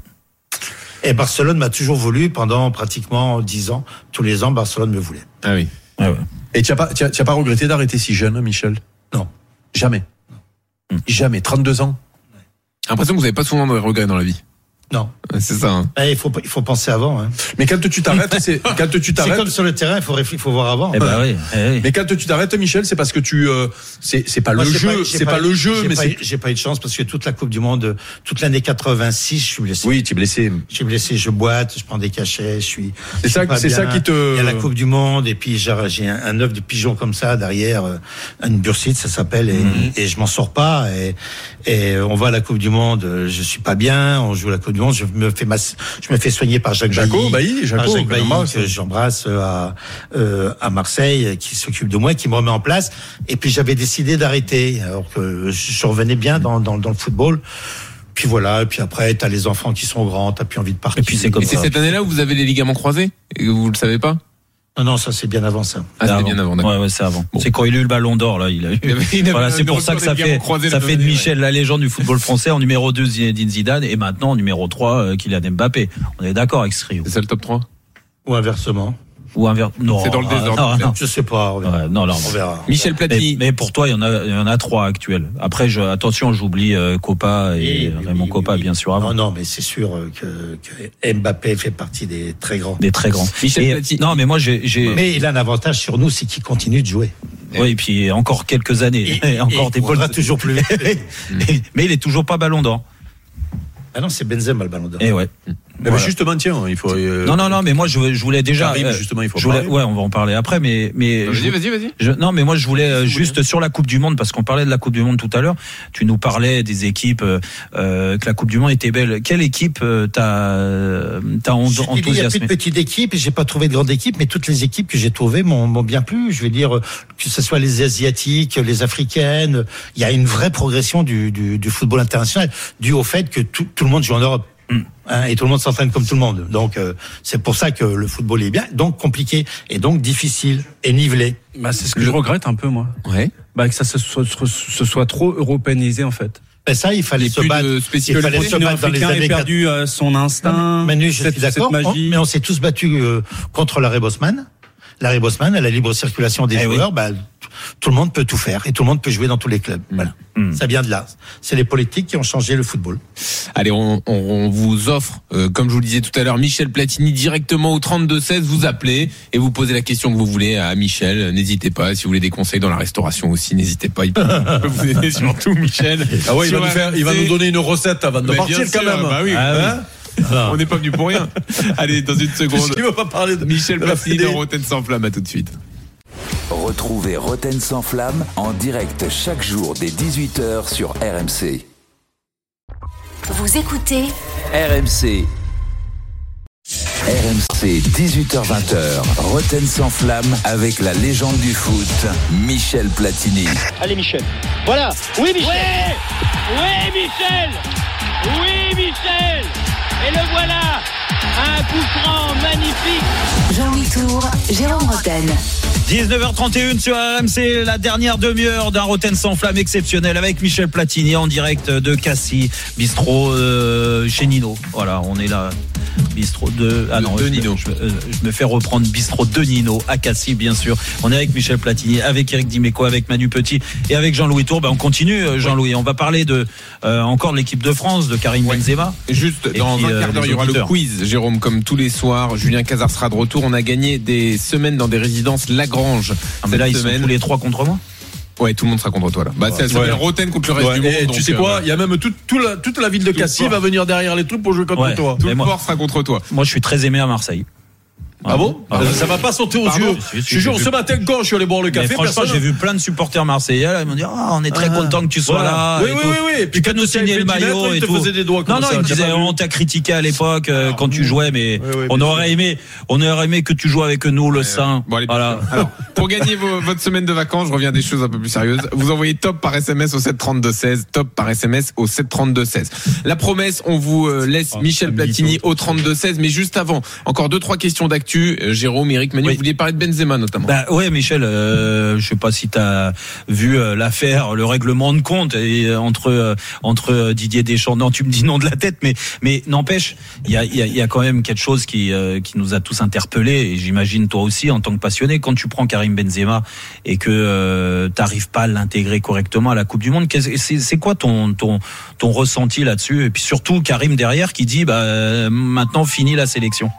Et Barcelone m'a toujours voulu pendant pratiquement dix ans. Tous les ans, Barcelone me voulait. Ah oui. Ouais, ouais. Et tu n'as pas, tu as- pas regretté d'arrêter si jeune, Michel? Non. Jamais. Jamais. 32 ans. J'ai l'impression que vous avez pas souvent de regrets dans la vie. Non. C'est ça. hein. Eh, Il faut, il faut penser avant. Hein. Mais quand tu t'arrêtes, c'est <laughs> quand tu C'est t'arrêtes. comme sur le terrain, il faut, il faut voir avant. Eh ben oui. eh oui. Mais quand tu t'arrêtes, Michel, c'est parce que tu, euh, c'est c'est pas Moi, le jeu, c'est pas, le jeu, j'ai mais pas c'est. eu- J'ai pas eu de chance parce que toute la Coupe du Monde, toute l'année 86, je suis blessé. Oui, tu es blessé. Je suis blessé, je boite, je prends des cachets, je suis. C'est ça- c'est ça qui te- Il y a la Coupe du Monde et puis genre, j'ai un, un œuf de pigeon comme ça derrière, euh, une bursite, ça s'appelle, et, et je m'en sors pas. Et, et on va à la Coupe du Monde, euh, je suis pas bien. On joue la Coupe du Je me fais masse- je me fais soigner par Jacques Jaco, Bailly, Bailly, par Jaco, Jacques que Bailly, j'embrasse. que j'embrasse euh, à euh, à Marseille, qui s'occupe de moi, qui me remet en place. Et puis j'avais décidé d'arrêter, alors que je revenais bien dans dans, dans le football. Puis voilà, et puis après, t'as les enfants qui sont grands, t'as plus envie de partir. Et puis c'est comme Et c'est ça. cette année-là où vous avez les ligaments croisés? Et vous le savez pas? Non, non, ça c'est bien avant ça. Ah, c'était bien avant. Ouais, ouais, c'est avant. C'est quand il a eu le ballon d'or, là. Il a eu. <laughs> Il Voilà, c'est pour ça que ça fait, ça fait de Michel la légende du football français en numéro 2 Zinedine Zidane et maintenant en numéro 3 euh, Kylian Mbappé. On est d'accord avec ce trio. C'est ça le top 3 Ou inversement. Ou un ver- Non, C'est dans le ah, désordre, non, non. Je sais pas. On verra. Ouais, non, non. On verra. Michel Platini. Mais, mais pour toi, il y en a, il y en a trois actuels. Après, je, attention, j'oublie euh, Copa et Oui, Raymond oui, Copa, oui. bien sûr, avant. Non, non, mais c'est sûr euh, que, que Mbappé fait partie des très grands. Des très grands. Michel Et- Platini. non, mais moi, j'ai, j'ai, Mais il a un avantage sur nous, c'est qu'il continue de jouer. oui, et puis encore quelques années, et, <laughs> encore et des balles. toujours plus <laughs> vite. mais il est toujours pas Ballon d'Or. Ah non, c'est Benzema le ballon d'or. Et ouais. Mais Voilà. justement, tiens, il faut. euh, Non, non, non, mais moi, je, je voulais déjà. Karim, euh, justement, il faut je voulais- parler. ouais, on va en parler après, mais, mais. Vas-y, vas-y, vas-y. je- non, mais moi, je voulais euh, juste sur la Coupe du Monde, parce qu'on parlait de la Coupe du Monde tout à l'heure. Tu nous parlais des équipes, euh, euh, que la Coupe du Monde était belle. Quelle équipe euh, t'as, euh, t'as en- J'ai dit, Il n'y a plus enthousiasmé de petite équipe j'ai pas trouvé de grande équipe, mais toutes les équipes que j'ai trouvées m'ont m'ont bien plu. Je veux dire que ce soit les asiatiques, les africaines, il y a une vraie progression du, du, du football international dû au fait que tout, tout le monde joue en Europe. Hein, et tout le monde s'entraîne comme tout le monde. Donc euh, c'est pour ça que le football est bien, donc compliqué et donc difficile et nivelé. Bah, c'est ce que je regrette un peu, moi. Ouais. Bah, que ça se soit, se soit trop européanisé, en fait. Ben ça, il fallait se battre. Il fallait Le se battre dans les années a perdu euh, son instinct. Manu, je cette- suis d'accord, mais on s'est tous battus euh, contre l'arrêt Bosman. L'arrêt Bosman, à la libre circulation des Eh oui. joueurs, bah, tout le monde peut tout faire et tout le monde peut jouer dans tous les clubs. Voilà. Mm. Ça vient de là. C'est les politiques qui ont changé le football. Allez, on, on- on vous offre, euh, comme je vous le disais tout à l'heure, Michel Platini directement au 32-16. Vous appelez et vous posez la question que vous voulez à Michel. N'hésitez pas. Si vous voulez des conseils dans la restauration aussi, n'hésitez pas. Il peut, il peut vous aider <laughs> surtout, Michel. Ah ouais, il va, nous faire, il va nous donner une recette avant de Mais partir quand sûr, même. bah oui. Hein On n'est pas venu pour rien. Allez, dans une seconde. Veut pas parler de Michel Platini dans Rotten sans flamme. À tout de suite. Retrouvez Roten sans flamme en direct chaque jour dès 18h sur RMC. Vous écoutez RMC. RMC 18h20h. Roten sans flamme avec la légende du foot, Michel Platini. Allez Michel. Voilà. Oui Michel. Oui Michel. Oui Michel. Et le voilà. Un coup franc magnifique. Jean-Louis Tour, Jérôme Roten. 19h31 sur RMC, la dernière demi-heure d'un Roten sans flamme exceptionnel avec Michel Platini en direct de Cassis, bistrot euh, chez Nino. Voilà, on est là. Bistrot de ah De- non de je, Nino. Je, euh, je me fais reprendre bistrot de Nino à Cassis bien sûr. On est avec Michel Platini, avec Eric Dimeco, avec Manu Petit et avec Jean-Louis Tour. Ben, on continue euh, Jean-Louis. On va parler de euh, encore de l'équipe de France, de Karim Benzema. Juste Et dans puis, un quart d'heure, il y aura le quiz, Jérôme, comme tous les soirs. Julien Cazard sera de retour. On a gagné des semaines dans des résidences Lagrange. Ah, mais cette là ils sont tous les trois contre moi. Ouais, tout le monde sera contre toi là. Bah, ça s'appelle Ouais. Roten contre le reste Ouais, du monde. et donc, tu sais euh, quoi Il y a même tout, tout la- toute la ville de Cassis va venir derrière les trucs pour jouer contre Ouais. toi. Tout le moi- port sera contre toi. Moi je suis très aimé à Marseille. Ah bon Ah. Ça va pas sauter aux Pardon yeux. Je te jure, ce matin quand je suis allé boire le café, franchement, personne. j'ai vu plein de supporters marseillais. Là, ils m'ont dit ah, on est très Ah. content que tu sois Voilà. là. Oui, et oui, tout. oui, oui. Puis nous signer le 10 maillot et tout. faisait des doigts comme non, non, ça, il me vu on t'a critiqué à l'époque euh, quand tu jouais, mais Oui, oui, on aurait aimé, on aurait aimé que tu joues avec nous le sein. Voilà. Alors, pour gagner <laughs> votre semaine de vacances, je reviens à des choses un peu plus sérieuses. Vous envoyez top par SMS au 732-16, top par SMS au 732-16. La promesse, on vous euh, laisse Oh, Michel Platini au 32-16, mais juste avant, encore deux, trois questions d'actu. Euh, Jérôme, Eric, Manu, Oui. vous vouliez parler de Benzema notamment. Bah ouais, Michel. Euh, je sais pas si t'as vu euh, l'affaire, le règlement de compte et, euh, entre euh, entre Didier Deschamps. Non, tu me dis non de la tête, mais mais n'empêche, il y a il y a, y a quand même quelque chose qui euh, qui nous a tous interpellés et j'imagine toi aussi en tant que passionné quand tu prends Karim Benzema et que euh, t'arrives pas à l'intégrer correctement à la Coupe du Monde. C'est c'est quoi ton ton ton ressenti là-dessus? Et puis surtout Karim derrière qui dit bah maintenant fini la sélection.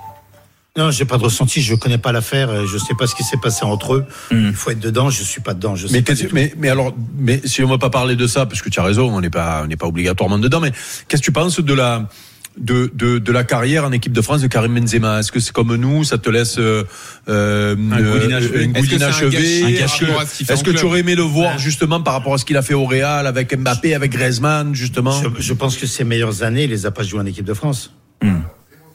Non, j'ai pas de ressenti, je connais pas l'affaire, euh, je sais pas ce qui s'est passé entre eux. Mm. Il faut être dedans, je suis pas dedans, je sais Mais, pas qu'est-ce- du tout. mais, mais alors, mais si on va pas parler de ça, parce que tu as raison, on n'est pas, on n'est pas obligatoirement dedans. Mais qu'est-ce que tu penses de la, de, de, de la carrière en équipe de France de Karim Benzema? Est-ce que c'est comme nous, ça te laisse euh, euh, Un goût d'inachevé. goût Est-ce que tu aurais aimé le voir justement par rapport à ce qu'il a fait au Real avec Mbappé, avec Griezmann, justement? Je, je pense que ses meilleures années, il les a pas jouées en équipe de France. Hmm.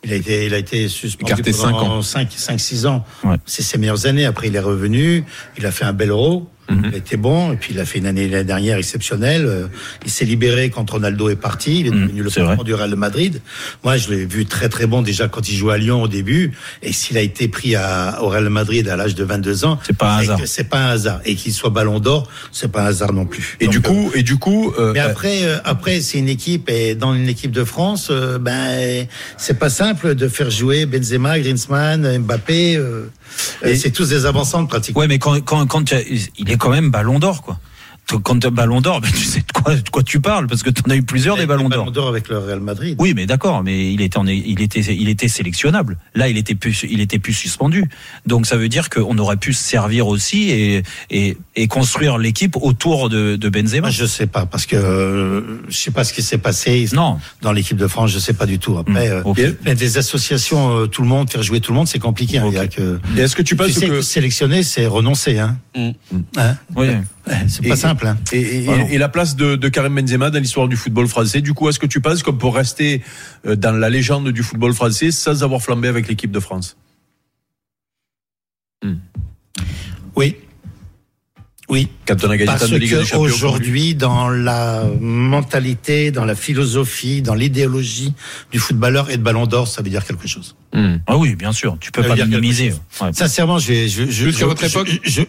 Il a été, il a été suspendu Écarté cinq ans. pendant 5, 5, 6 ans. Ouais. C'est ses meilleures années. Après, il est revenu. Il a fait un bel euro. Mhm. Il était bon. Et puis, il a fait une année l'année dernière exceptionnelle. Euh, Il s'est libéré quand Ronaldo est parti. Il est Mhm, devenu le c'est patron du Real de Madrid. Moi, je l'ai vu très, très bon déjà quand il jouait à Lyon au début. Et s'il a été pris à, au Real Madrid à l'âge de 22 ans. C'est pas un hasard. C'est pas un hasard. Et qu'il soit ballon d'or, c'est pas un hasard non plus. Et Donc, du euh, coup, et du coup, euh, mais après, euh, après c'est une équipe et dans une équipe de France, euh, ben c'est pas simple de faire jouer Benzema, Griezmann, Mbappé. Et c'est tous des avancantes pratiquement. Ouais, mais quand, il est quand même ballon d'or, quoi. Quand tu as ballon d'or, <laughs> ben, tu sais de quoi, de quoi tu parles, parce que tu en as eu plusieurs des ballons d'or. Ballon d'or avec le Real Madrid. Oui, mais d'accord, mais il était, en- il était, il était sélectionnable. Là, il était plus, il était plus suspendu. Donc, ça veut dire qu'on aurait pu se servir aussi et, et, et construire l'équipe autour de, de Benzema. Moi, je sais pas parce que euh, je sais pas ce qui s'est passé Non. dans l'équipe de France. Je sais pas du tout. Après, euh, ok. mais des associations, euh, tout le monde, faire jouer tout le monde, c'est compliqué. hein. Est-ce que tu penses sais que- sélectionner, c'est renoncer, hein. Hein Oui. Ouais, C'est Et- pas simple. Hein. Et, et- Pardon. et la place de, de Karim Benzema dans l'histoire du football français, du coup, est-ce que tu penses qu'on peut rester euh, dans la légende du football français sans avoir flambé avec l'équipe de France? Oui. Oui. Quand on a gagné Parce de Ligue des aujourd'hui, dans la mentalité, dans la philosophie, dans l'idéologie du footballeur et de Ballon d'Or, ça veut dire quelque chose. Ah oui, bien sûr. Tu peux Ça pas minimiser. Ouais. Sincèrement, je vais, je, je, Plus je- qu'à votre je- époque je-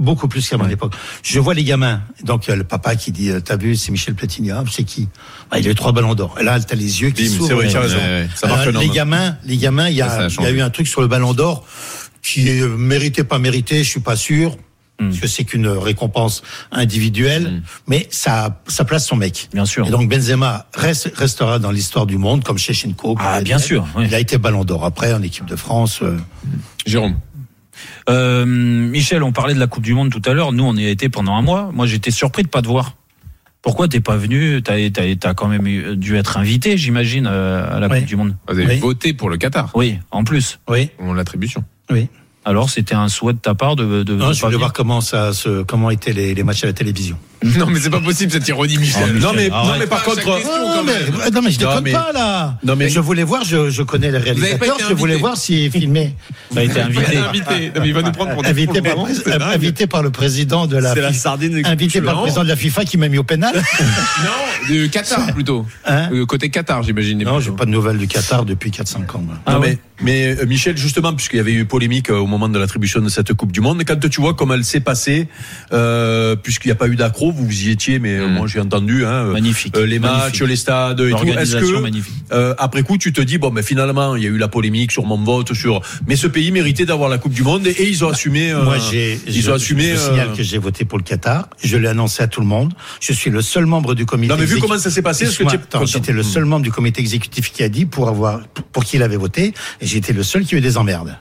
beaucoup plus qu'à mon époque. Je vois les gamins. Donc, il y a le papa qui dit, euh, t'as vu, c'est Michel Platini. Ah, c'est qui? Ah, il a eu trois ballons d'or. Et là, t'as les yeux qui Bim, s'ouvrent. c'est vrai, tu as raison. Ouais, ouais, euh, les gamins, les gamins, il y Ça, ça a a, il y a changé. eu un truc sur le ballon d'or qui est euh, mérité, pas mérité, je suis pas sûr. Hmm. Parce que c'est qu'une récompense individuelle, mais ça, ça place son mec. Bien sûr. Et donc Benzema reste, restera dans l'histoire du monde comme Shevchenko. Ah, bien sûr, oui. Il a été Ballon d'Or. Après, en équipe de France, euh, Jérôme. Euh, Michel, on parlait de la Coupe du Monde tout à l'heure. Nous, on y a été pendant un mois. Moi, j'étais surpris de pas te voir. Pourquoi t'es pas venu? T'as as, quand même dû être invité, j'imagine, euh, à la Oui. Coupe du Monde. Vous avez Oui. voté pour le Qatar, Oui, en plus. oui, pour l'attribution. oui. Alors, c'était un souhait de ta part de, de, Non, de je voulais venir? voir comment ça se, comment étaient les, les matchs à la télévision. <laughs> Non, mais c'est pas possible cette ironie, Michel. Non mais, Ah non mais par contre, question, Non, quand mais, non, mais je Non, déconne mais- pas là. Non, mais- je voulais voir, je, je connais le réalisateur, je voulais voir s'il est filmé. T'as été invité. invité. Non, mais il va nous prendre pour Invité par, dingue. invité par le président de la, C'est la FIFA. sardine. invité par le président de la FIFA qui m'a mis au pénal. Non, de Qatar plutôt. Hein Euh, Côté Qatar, j'imagine. non, j'ai pas de nouvelles du Qatar depuis 4-5 ans. Ah non, mais, mais euh, Michel, justement, puisqu'il y avait eu polémique euh, au moment de l'attribution de cette Coupe du Monde, quand tu vois comment elle s'est passée, euh, puisqu'il n'y a pas eu d'accro, vous vous y étiez, mais euh, Mm. moi j'ai entendu hein, euh, Magnifique. euh, les Magnifique. matchs, les stades et tout. Est-ce que magnifique. euh, après coup, tu te dis bon, mais finalement, il y a eu la polémique sur mon vote, sur, mais ce pays méritait d'avoir la Coupe du Monde et, et ils ont assumé. euh, Moi, j'ai, ils je, ont assumé. je euh, signale que j'ai voté pour le Qatar. Je l'ai annoncé à tout le monde. Je suis le seul membre du comité. Non, mais vu exécutif- comment ça s'est passé, J'étais le seul membre du comité exécutif qui a dit pour avoir, pour qui il avait voté, et j'étais le seul qui a eu des emmerdes.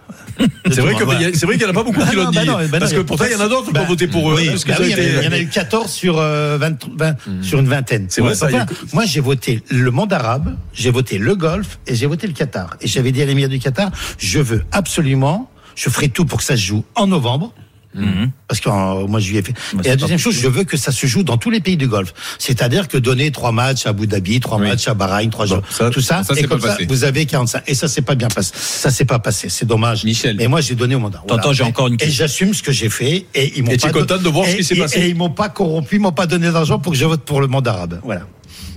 C'est vrai qu'il y en a pas beaucoup qui Ah l'ont dit. bah bah parce que pourtant il y en a d'autres qui bah, ont voté pour eux. bah il y en a eu 14 sur, euh, 20, 20 sur une vingtaine. C'est vrai, Enfin, a- moi, j'ai voté le monde arabe, j'ai voté le Golfe et j'ai voté le Qatar. Et j'avais dit à l'émir du Qatar, je veux absolument, je ferai tout pour que ça se joue en novembre. Mhm. Parce que euh, moi je lui ai fait. Bah, et la deuxième chose, je veux que ça se joue dans tous les pays du Golfe. C'est-à-dire que donner trois matchs à Abu Dhabi, trois matchs à Bahreïn, trois jours, ça- tout ça, ça, et comme pas ça, passé. vous avez 45. Et ça, c'est pas bien passé. Ça, c'est pas passé. C'est dommage. Michel. Et moi, j'ai donné au mandat. Attends, j'ai encore une Et question. j'assume ce que j'ai fait. Et ils m'ont Et pas tu es content de voir ce et- qui s'est et- passé Et ils m'ont pas corrompu, ils m'ont pas donné d'argent pour que je vote pour le monde arabe. Voilà.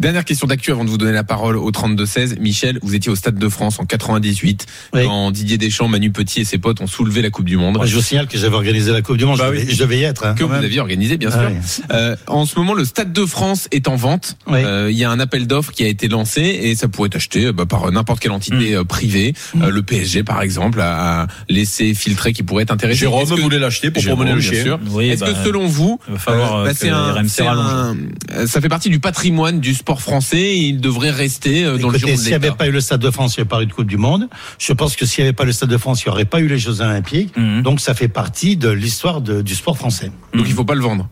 Dernière question d'actu avant de vous donner la parole au 32-16. Michel, vous étiez au Stade de France en 98 Oui. quand Didier Deschamps, Manu Petit et ses potes ont soulevé la Coupe du Monde. Moi, je vous signale que j'avais organisé la Coupe du Monde. Bah je, devais, oui. je devais y être. Hein, que vous même. aviez organisé, bien Ah sûr. oui. Euh, en ce moment, le Stade de France est en vente. Oui. Euh, Il y a un appel d'offres qui a été lancé et ça pourrait être acheté euh, bah, par n'importe quelle entité euh, privée. Euh, le PSG, par exemple, a, a laissé filtrer qui pourrait être intéressé. Jérôme que- voulait l'acheter pour Jérôme, promener le bien chien. Est-ce bah, que selon vous, il va falloir, euh, bah, que un, un- rallonge. euh, ça fait partie du patrimoine du sport français et il devrait rester euh, dans le Écoutez, giron de s'il n'y avait pas eu le Stade de France, il n'y avait pas eu de Coupe du Monde. Je pense que s'il n'y avait pas le Stade de France, il n'y aurait pas eu les Jeux Olympiques. Mhm. Donc, ça fait partie de l'histoire du sport français. Donc il faut pas le vendre.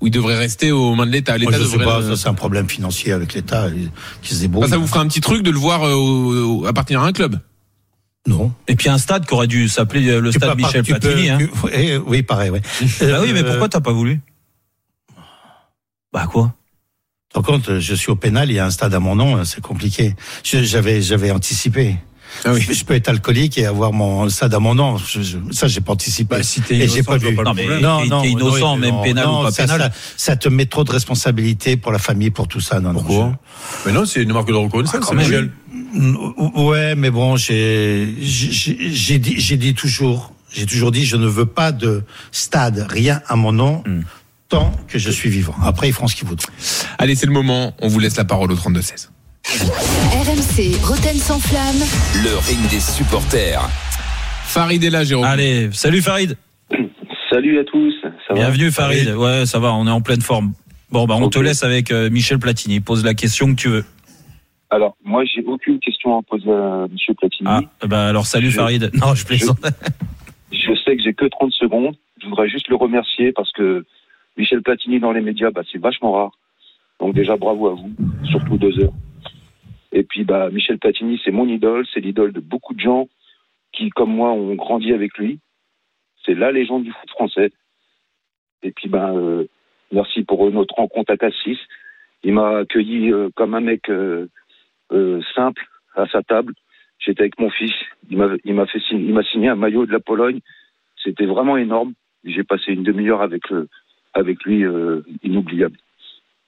Ou il devrait rester aux mains de l'État. L'État je sais devrait pas, le- ça, c'est un problème financier avec l'État euh, qui se débrouille. Enfin, ça vous fera un petit truc de le voir euh, au- au- appartenir à un club. Non. Et puis un stade qui aurait dû s'appeler le Tu stade Michel peux- Platini. hein. tu- oui, oui, pareil, oui. Bah oui, mais pourquoi t'as pas voulu? Bah quoi? Par contre, je suis au pénal, il y a un stade à mon nom, c'est compliqué. Je- J'avais, j'avais anticipé. Ah oui. Je, je peux être alcoolique et avoir mon stade à mon nom. Je- je- ça, j'ai pas anticipé. Bah, si t'es et innocent, j'ai pas je vu. pas le Non, mais problème. t'es innocent, oui, même non, pénal non, ou pas ça, pénal. Ça, ça te met trop de responsabilités pour la famille, pour tout ça. Non, non, Pourquoi Mais non, c'est une marque de reconnaissance, Ah, je- Ouais, mais bon, j'ai, j'ai j'ai dit, j'ai dit toujours, j'ai toujours dit, je ne veux pas de stade, rien à mon nom. Hmm. Tant que je suis vivant. Après, ils feront ce qu'ils voudront. Allez, c'est le moment. On vous laisse la parole au 32-16. RMC Roten sans flamme. Le ring des supporters. Farid est là, Jérôme. Allez, salut Farid. Salut à tous. Ça va Bienvenue Farid. Ouais, ça va, on est en pleine forme. Bon, bah on te laisse avec euh, Michel Platini. Pose la question que tu veux. Alors, moi, j'ai aucune question à poser à Monsieur Platini. Ah, bah alors salut Je- Farid. Non, je plaisante. Je sais que j'ai que 30 secondes. Je voudrais juste le remercier parce que Michel Platini dans les médias, bah, c'est vachement rare. Donc déjà, bravo à vous, surtout deux heures. Et puis, bah, Michel Platini, c'est mon idole, c'est l'idole de beaucoup de gens qui, comme moi, ont grandi avec lui. C'est la légende du foot français. Et puis, ben, euh, merci pour notre rencontre à Cassis. Il m'a accueilli euh, comme un mec euh, euh, simple à sa table. J'étais avec mon fils. Il m'a, il m'a signé un maillot de la Pologne. C'était vraiment énorme. J'ai passé une demi-heure avec le, avec lui, euh, inoubliable.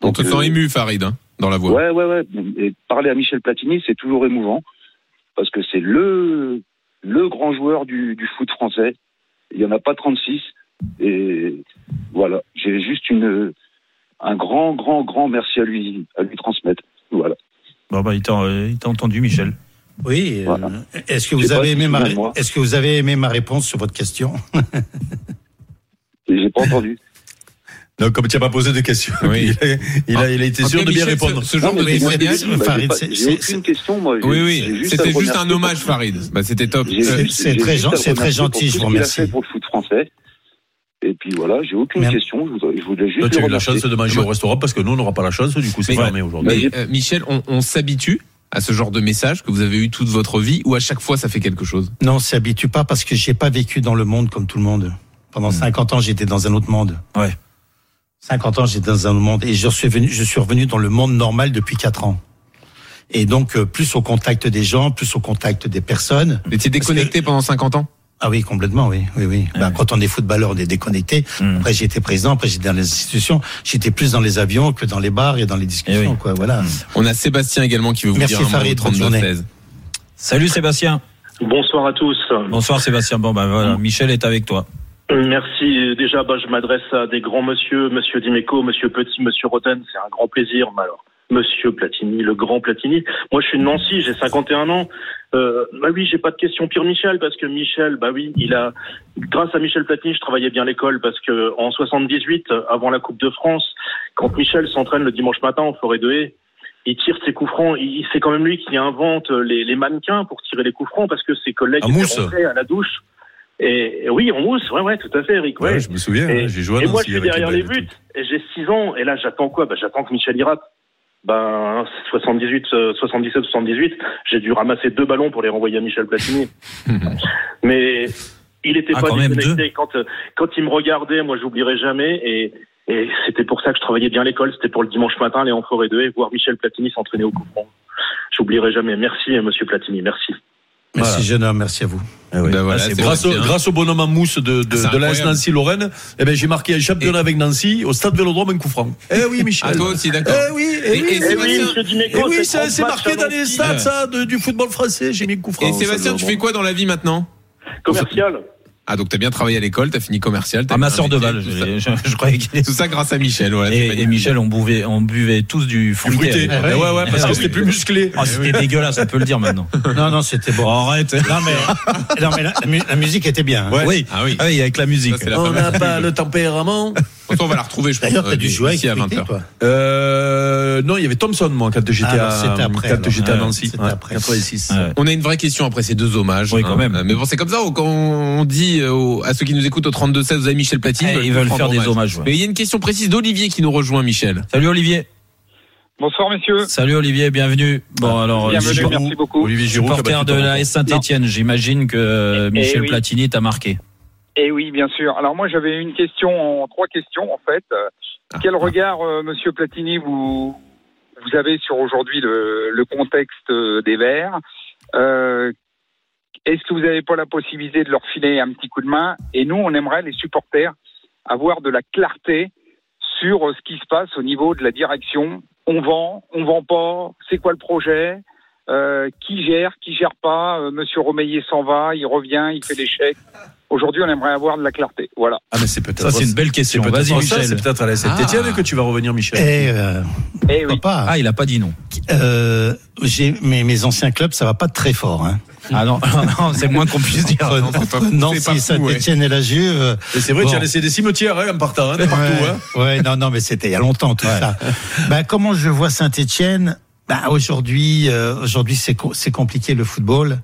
On te Donc, sent euh, ému, Farid, hein, dans la voix. Ouais, ouais, ouais. Et parler à Michel Platini, c'est toujours émouvant parce que c'est le, le grand joueur du, du foot français. Il n'y en a pas 36. Et voilà, j'ai juste une, un grand, grand, grand merci à lui, à lui transmettre. Voilà. Bon, bah il t'a euh, il t'a entendu Michel. Oui. euh, Est-ce que vous avez aimé ma moi. Est-ce que vous avez aimé ma réponse sur votre question? J'ai pas entendu. Non, comme tu n'as pas posé de questions, Oui. <laughs> il, a, il, a, il a été sûr de bien Michel, répondre. Ce, ce genre Non, de témoignage. Farid, c'est- aucune question, moi. Oui, oui, c'était juste un hommage, Farid. Bah, c'était top. C'est très gen- très gentil, je vous remercie. pour le foot français. Et puis voilà, j'ai aucune question. Je voudrais, je voulais juste Toi, tu as eu la chance de manger au restaurant parce que nous, on n'aura pas la chance, du coup, c'est fermé aujourd'hui. Mais euh, Michel, on, on s'habitue à ce genre de message que vous avez eu toute votre vie ou à chaque fois ça fait quelque chose? Non, on s'y habitue pas parce que j'ai pas vécu dans le monde comme tout le monde. Pendant 50 ans, j'étais dans un autre monde. Ouais. 50 ans, j'étais dans un monde et je suis venu, je suis revenu dans le monde normal depuis 4 ans. Et donc, euh, plus au contact des gens, plus au contact des personnes. Vous étiez déconnecté pendant 50 ans? Ah oui, complètement, oui, oui, oui. Ben, quand on est footballeur, on est déconnecté. Mm. Après, j'étais président, après j'étais dans les institutions. J'étais plus dans les avions que dans les bars et dans les discussions, Eh oui. quoi. Voilà. On a Sébastien également qui veut vous Merci, dire un mot au Farid, bonne 32 journée. 16. Salut Sébastien. Bonsoir à tous. Bonsoir Sébastien. Bon, bah voilà, Michel est avec toi. Merci. Déjà, bah, je m'adresse à des grands monsieur, monsieur Dimeco, monsieur Petit, monsieur Roten. C'est un grand plaisir. Mais alors, monsieur Platini, le grand Platini. Moi, je suis de Nancy, j'ai 51 ans. Euh, bah oui, j'ai pas de question pire Michel, parce que Michel, bah oui, il a, grâce à Michel Platini, je travaillais bien à l'école, parce que en 78, avant la Coupe de France, quand Michel s'entraîne le dimanche matin en forêt de haie, il tire ses coups francs. Il, c'est quand même lui qui invente les, les mannequins pour tirer les coups francs, parce que ses collègues En étaient rentrés à la douche. Et, et oui, en mousse, ouais, ouais, tout à fait, Eric. Ouais. Ouais, je me souviens, Et, hein, j'ai joué à et moi, je suis derrière les buts, et j'ai 6 ans, et là, j'attends quoi? Bah, J'attends que Michel y rate. Ben, 78, euh, 77, 78, j'ai dû ramasser deux ballons pour les renvoyer à Michel Platini. <laughs> Mais il était Ah, pas quand même déconnecté. Quand, euh, quand il me regardait, moi, j'oublierai jamais. Et, et c'était pour ça que je travaillais bien à l'école. C'était pour le dimanche matin, aller en forêt de haie, voir Michel Platini s'entraîner au coup. J'oublierai jamais. Merci, euh, monsieur Platini. Merci. Merci, Voilà. jeune homme. Merci à vous. Ah oui. Ben voilà, Ah, grâce, au, bien. grâce au bonhomme en mousse de, de, C'est de l'AS. Nancy-Lorraine, eh ben, j'ai marqué un championnat avec Nancy au stade Vélodrome un coup franc. Eh oui, Michel. Ah, toi aussi, d'accord. Eh oui, eh Et- oui, et eh oui. Eh oui, c'est c'est 30 c'est matchs marqué dans les stats, ça, de- du football français. J'ai mis un coup franc. Et Sébastien, tu fais quoi dans la vie maintenant? Commercial. Ah, donc t'as bien travaillé à l'école, t'as fini commercial. t'as Amasseur fait de un métier, balles. tout Je, ça. je- je croyais qu'il Tout ça grâce à Michel. Voilà, c'est Et. Michel, on buvait, on buvait tous du Du fruité. fruité. à l'époque. Eh ouais, ouais, parce Ah que oui. c'était plus musclé. Ah, c'était dégueulasse, on peut le dire maintenant. Non, non, c'était bon. arrête. Non, mais, non, mais la, la mu- la musique était bien. hein. Ouais. Oui. Ah oui. Ah oui, avec la musique. Ça, On n'a pas le tempérament. Pourtant, on va la retrouver, je pense. D'ailleurs, t'as euh, dû jouer avec à Frické, 20h. toi. Euh, non, il y avait Thompson, moi, quand j'étais Ah, à, après, quand j'étais à Ouais, Nancy. c'était Ouais, après. 86. Ouais. On a une vraie question après ces deux hommages. Oui, quand même. Mais bon, c'est comme ça quand on dit euh, aux- à ceux qui nous écoutent au 32 16, vous avez Michel Platini. Eh, ils veulent faire des hommages, ouais. Mais il y a une question précise d'Olivier qui nous rejoint, Michel. Salut Olivier. Bonsoir messieurs. Salut Olivier, bienvenue. Bon alors, Bienvenue, Giroud, merci beaucoup. Olivier Giroud, supporter de la. S Saint-Etienne, j'imagine que euh, Eh Michel oui. Platini t'a marqué. Et oui, bien sûr. Alors moi j'avais une question, en trois questions en fait. Ah. Quel regard, euh, Monsieur Platini, vous vous avez sur aujourd'hui le, le contexte euh, des Verts Euh, Est-ce que vous n'avez pas la possibilité de leur filer un petit coup de main? Et nous, on aimerait les supporters avoir de la clarté sur euh, ce qui se passe au niveau de la direction. On vend, on vend pas. C'est quoi le projet? Euh, Qui gère, qui gère pas? Monsieur Romeillet s'en va, il revient, il fait l'échec. <laughs> Aujourd'hui, on aimerait avoir de la clarté. Voilà. Ah, mais c'est peut-être. Ça, c'est une belle question. c'est Vas-y, ça, Michel. C'est peut-être à la Saint-Etienne Ah. que tu vas revenir, Michel. Et, euh, Eh oui. pas. Ah, il a pas dit non. Euh, j'ai mes, mes anciens clubs, ça va pas très fort. Hein. Ah non, <laughs> non, c'est le moins qu'on puisse dire. Entre- entre Nancy, Saint-Etienne et la Juve. Et c'est vrai, Bon. tu as laissé des cimetières hein, en partant, hein, partout. Ouais, Hein. ouais, non, non, mais c'était il y a longtemps tout ça. Ben, comment je vois Saint-Étienne? Ben, aujourd'hui, euh, aujourd'hui c'est co- c'est compliqué le football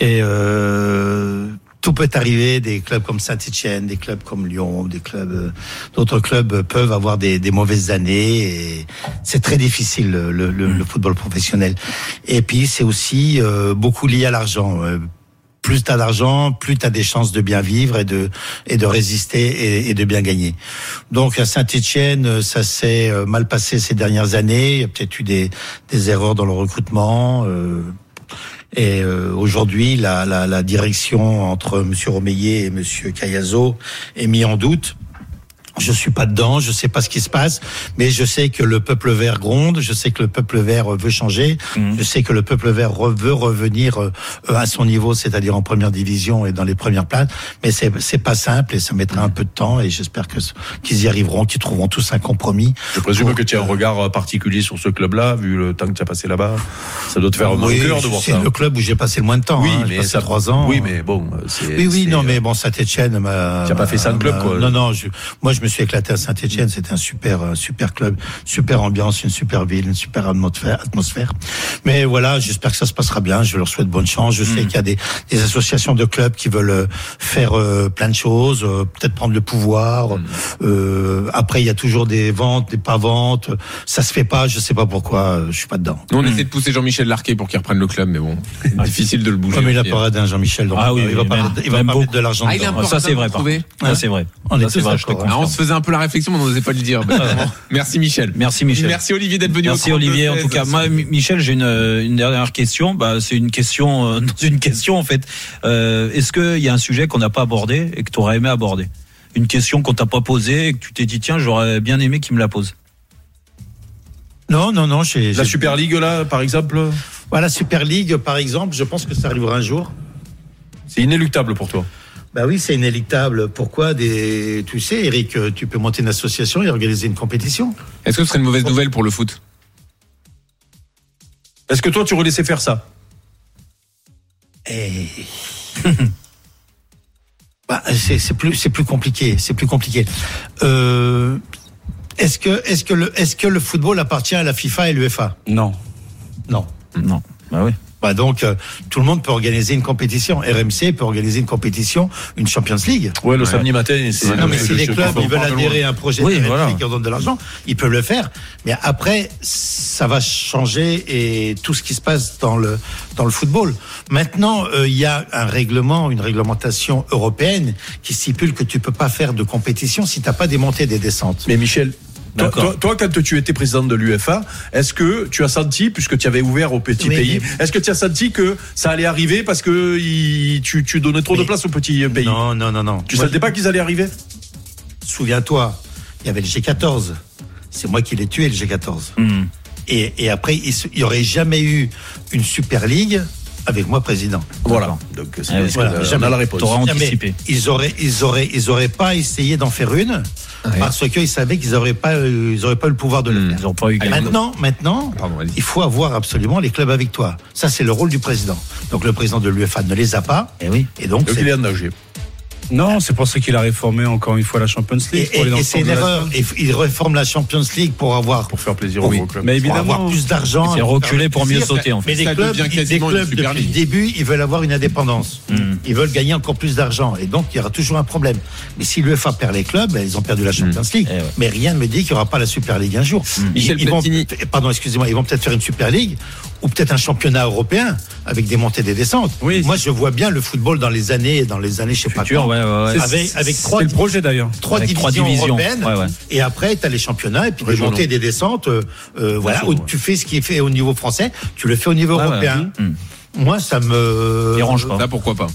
et euh, tout peut arriver. Des clubs comme Saint-Étienne, des clubs comme Lyon, des clubs, euh, d'autres clubs peuvent avoir des, des mauvaises années et c'est très difficile le, le- le- football professionnel. Et puis c'est aussi euh, beaucoup lié à l'argent. Euh, plus t'as d'argent, plus t'as des chances de bien vivre et de et de résister et, et de bien gagner. Donc à Saint-Étienne, ça s'est euh, mal passé ces dernières années. Il y a peut-être eu des des erreurs dans le recrutement. euh, et euh, aujourd'hui, la, la, la direction entre Monsieur Romeillet et Monsieur Cayazo est mise en doute. Je suis pas dedans, je sais pas ce qui se passe, mais je sais que le peuple vert gronde, je sais que le peuple vert veut changer, je sais que le peuple vert veut revenir euh, à son niveau, c'est-à-dire en première division et dans les premières places, mais c'est c'est pas simple et ça mettra un peu de temps et j'espère que qu'ils y arriveront, qu'ils trouveront tous un compromis. Je présume que tu as un regard particulier sur ce club-là, vu le temps que tu as passé là-bas. Ça doit te faire Oui, un cœur de voir c'est ça. le club où j'ai passé le moins de temps. Oui, hein, mais passé ça- trois ans. oui, mais bon, c'est- Oui, oui, c'est- non, mais bon, Saint-Etienne m'a. Tu as pas fait ça en club, quoi. Non, non, je, moi, je me suis éclaté à Saint-Etienne. C'était un super, un super club, super ambiance, une super ville, une super atmosphère. Mais voilà, j'espère que ça se passera bien. Je leur souhaite bonne chance. Je sais Mm. qu'il y a des, des associations de clubs qui veulent euh, faire euh, plein de choses, euh, peut-être prendre le pouvoir. Mm. Euh, après, il y a toujours des ventes, des pas ventes. Ça se fait pas. Je sais pas pourquoi. euh, Je suis pas dedans. Nous, on essaie de pousser Jean-Michel Larquet pour qu'il reprenne le club, mais bon, c'est <laughs> difficile de le bouger. Mais il a hein. d'un Jean-Michel. donc, Ah oui, euh, il va pas, mettre- il va même pas beaucoup. mettre de l'argent Ah, est Ça, c'est vrai, par. Ça, c'est vrai. On est Ça, vrai, je Ah, se faisait un peu la réflexion, mais on n'osait pas le dire. Bah, vraiment. Merci Michel. Merci Michel. Merci Olivier d'être venu. au Merci Olivier. En 32-16. tout cas, moi, Mi- Michel, j'ai une, une dernière question. Bah, c'est une question euh, <laughs> dans une question en fait. Euh, Est-ce qu'il y a un sujet qu'on n'a pas abordé et que tu aurais aimé aborder? Une question qu'on t'a pas posée et que tu t'es dit tiens, j'aurais bien aimé qu'il me la pose. Non, non, non. La Super League, là, par exemple, Voilà, Super League, par exemple, je pense que ça arrivera un jour. c'est inéluctable pour toi. Bah oui, c'est inéluctable. Pourquoi des... Tu sais, Eric, euh, tu peux monter une association et organiser une compétition? Est-ce que ce serait une mauvaise nouvelle pour le foot? Est-ce que toi, tu aurais laissé faire ça? Et... <laughs> bah, c'est c'est plus, c'est plus compliqué. C'est plus compliqué. Euh, est-ce que, est-ce que le, est-ce que le football appartient à la FIFA et l'UEFA? Non. Non. Non. Bah oui. Bah donc, euh, tout le monde peut organiser une compétition. RMC peut organiser une compétition, une Champions League. Ouais, le samedi matin, c'est. Non, mais je- si je- les clubs ils veulent adhérer à un projet Oui, de voilà. qui leur donne de l'argent, ils peuvent le faire. Mais après, ça va changer et tout ce qui se passe dans le dans le football. Maintenant, euh, il y a un règlement, une réglementation européenne qui stipule que tu peux pas faire de compétition si t'as pas des montées et des descentes. Mais Michel, toi, D'accord. toi, toi, quand tu étais président de l'UFA, est-ce que tu as senti, puisque tu avais ouvert aux petits Oui, pays, mais- est-ce que tu as senti que ça allait arriver parce que il- tu, tu donnais trop de place aux petits pays? Non, non, non, non. Tu Moi, sentais pas qu'ils allaient arriver? Souviens-toi, il y avait le G14. C'est moi qui l'ai tué, le G14. Hmm. Et, et après, il se- il y aurait jamais eu une Super League avec moi président. Voilà. Donc, c'est- Ah c'est- Voilà, on jamais. a la réponse. Anticipé. Ils auraient, ils auraient, ils auraient pas essayé d'en faire une parce qu'ils savaient qu'ils auraient pas, euh, ils auraient pas le pouvoir de le Hmm. faire. Ils n'ont pas eu. Maintenant, maintenant, Pardon, il faut avoir absolument les clubs avec toi. Ça, c'est le rôle du président. Donc, le président de l'UEFA ne les a pas. Eh oui. Et donc, Donc, c'est- il est engagé. Non, c'est pour ça qu'il a réformé encore une fois la Champions League. et- et c'est une la- erreur. Il réforme la Champions League pour avoir, Pour faire plaisir aux clubs. Mais pour avoir évidemment, plus d'argent. C'est reculer pour mieux sauter en fait. Mais les clubs, une clubs depuis le début, ils veulent avoir une indépendance. Hmm. Ils veulent gagner encore plus d'argent. Et donc, il y aura toujours un problème. Mais si l'UEFA perd les clubs, ben, ils ont perdu la Champions League. Eh ouais. Mais rien ne me dit qu'il n'y aura pas la Super League un jour. Ils, Michel ils vont, pardon, excusez-moi, ils vont peut-être faire une Super League ou peut-être un championnat européen avec des montées et des descentes. Oui, Moi, je vois bien le football dans les années, dans les années, je sais pas quand. ouais, ouais, ouais. Avec, avec trois, C'est le projet d'ailleurs. trois trois divisions. européennes. Ouais. Et après, tu as les championnats et puis des Régionaux. montées et des descentes. euh, euh, voilà, où tu fais ce qui est fait au niveau français, tu le fais au niveau européen. Hmm. Moi, ça me Dérange pas. Là, pourquoi pas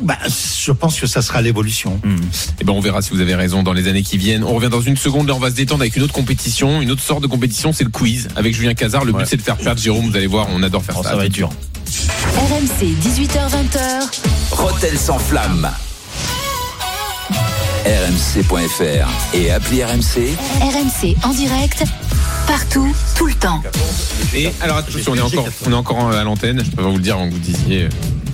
Bah, je pense que ça sera l'évolution. Hmm. Eh ben, on verra si vous avez raison dans les années qui viennent. On revient dans une seconde. Là, on va se détendre avec une autre compétition, une autre sorte de compétition. C'est le quiz avec Julien Cazard. Le but, c'est de faire perdre Jérôme. Vous allez voir, on adore faire Oh, ça. ça va être dur. RMC 18h20h. Roten sans flamme. rmc.fr et appli RMC. RMC en direct, partout, tout le temps. Et alors attention, on est encore, on est encore à l'antenne. Je peux pas vous le dire avant que vous disiez.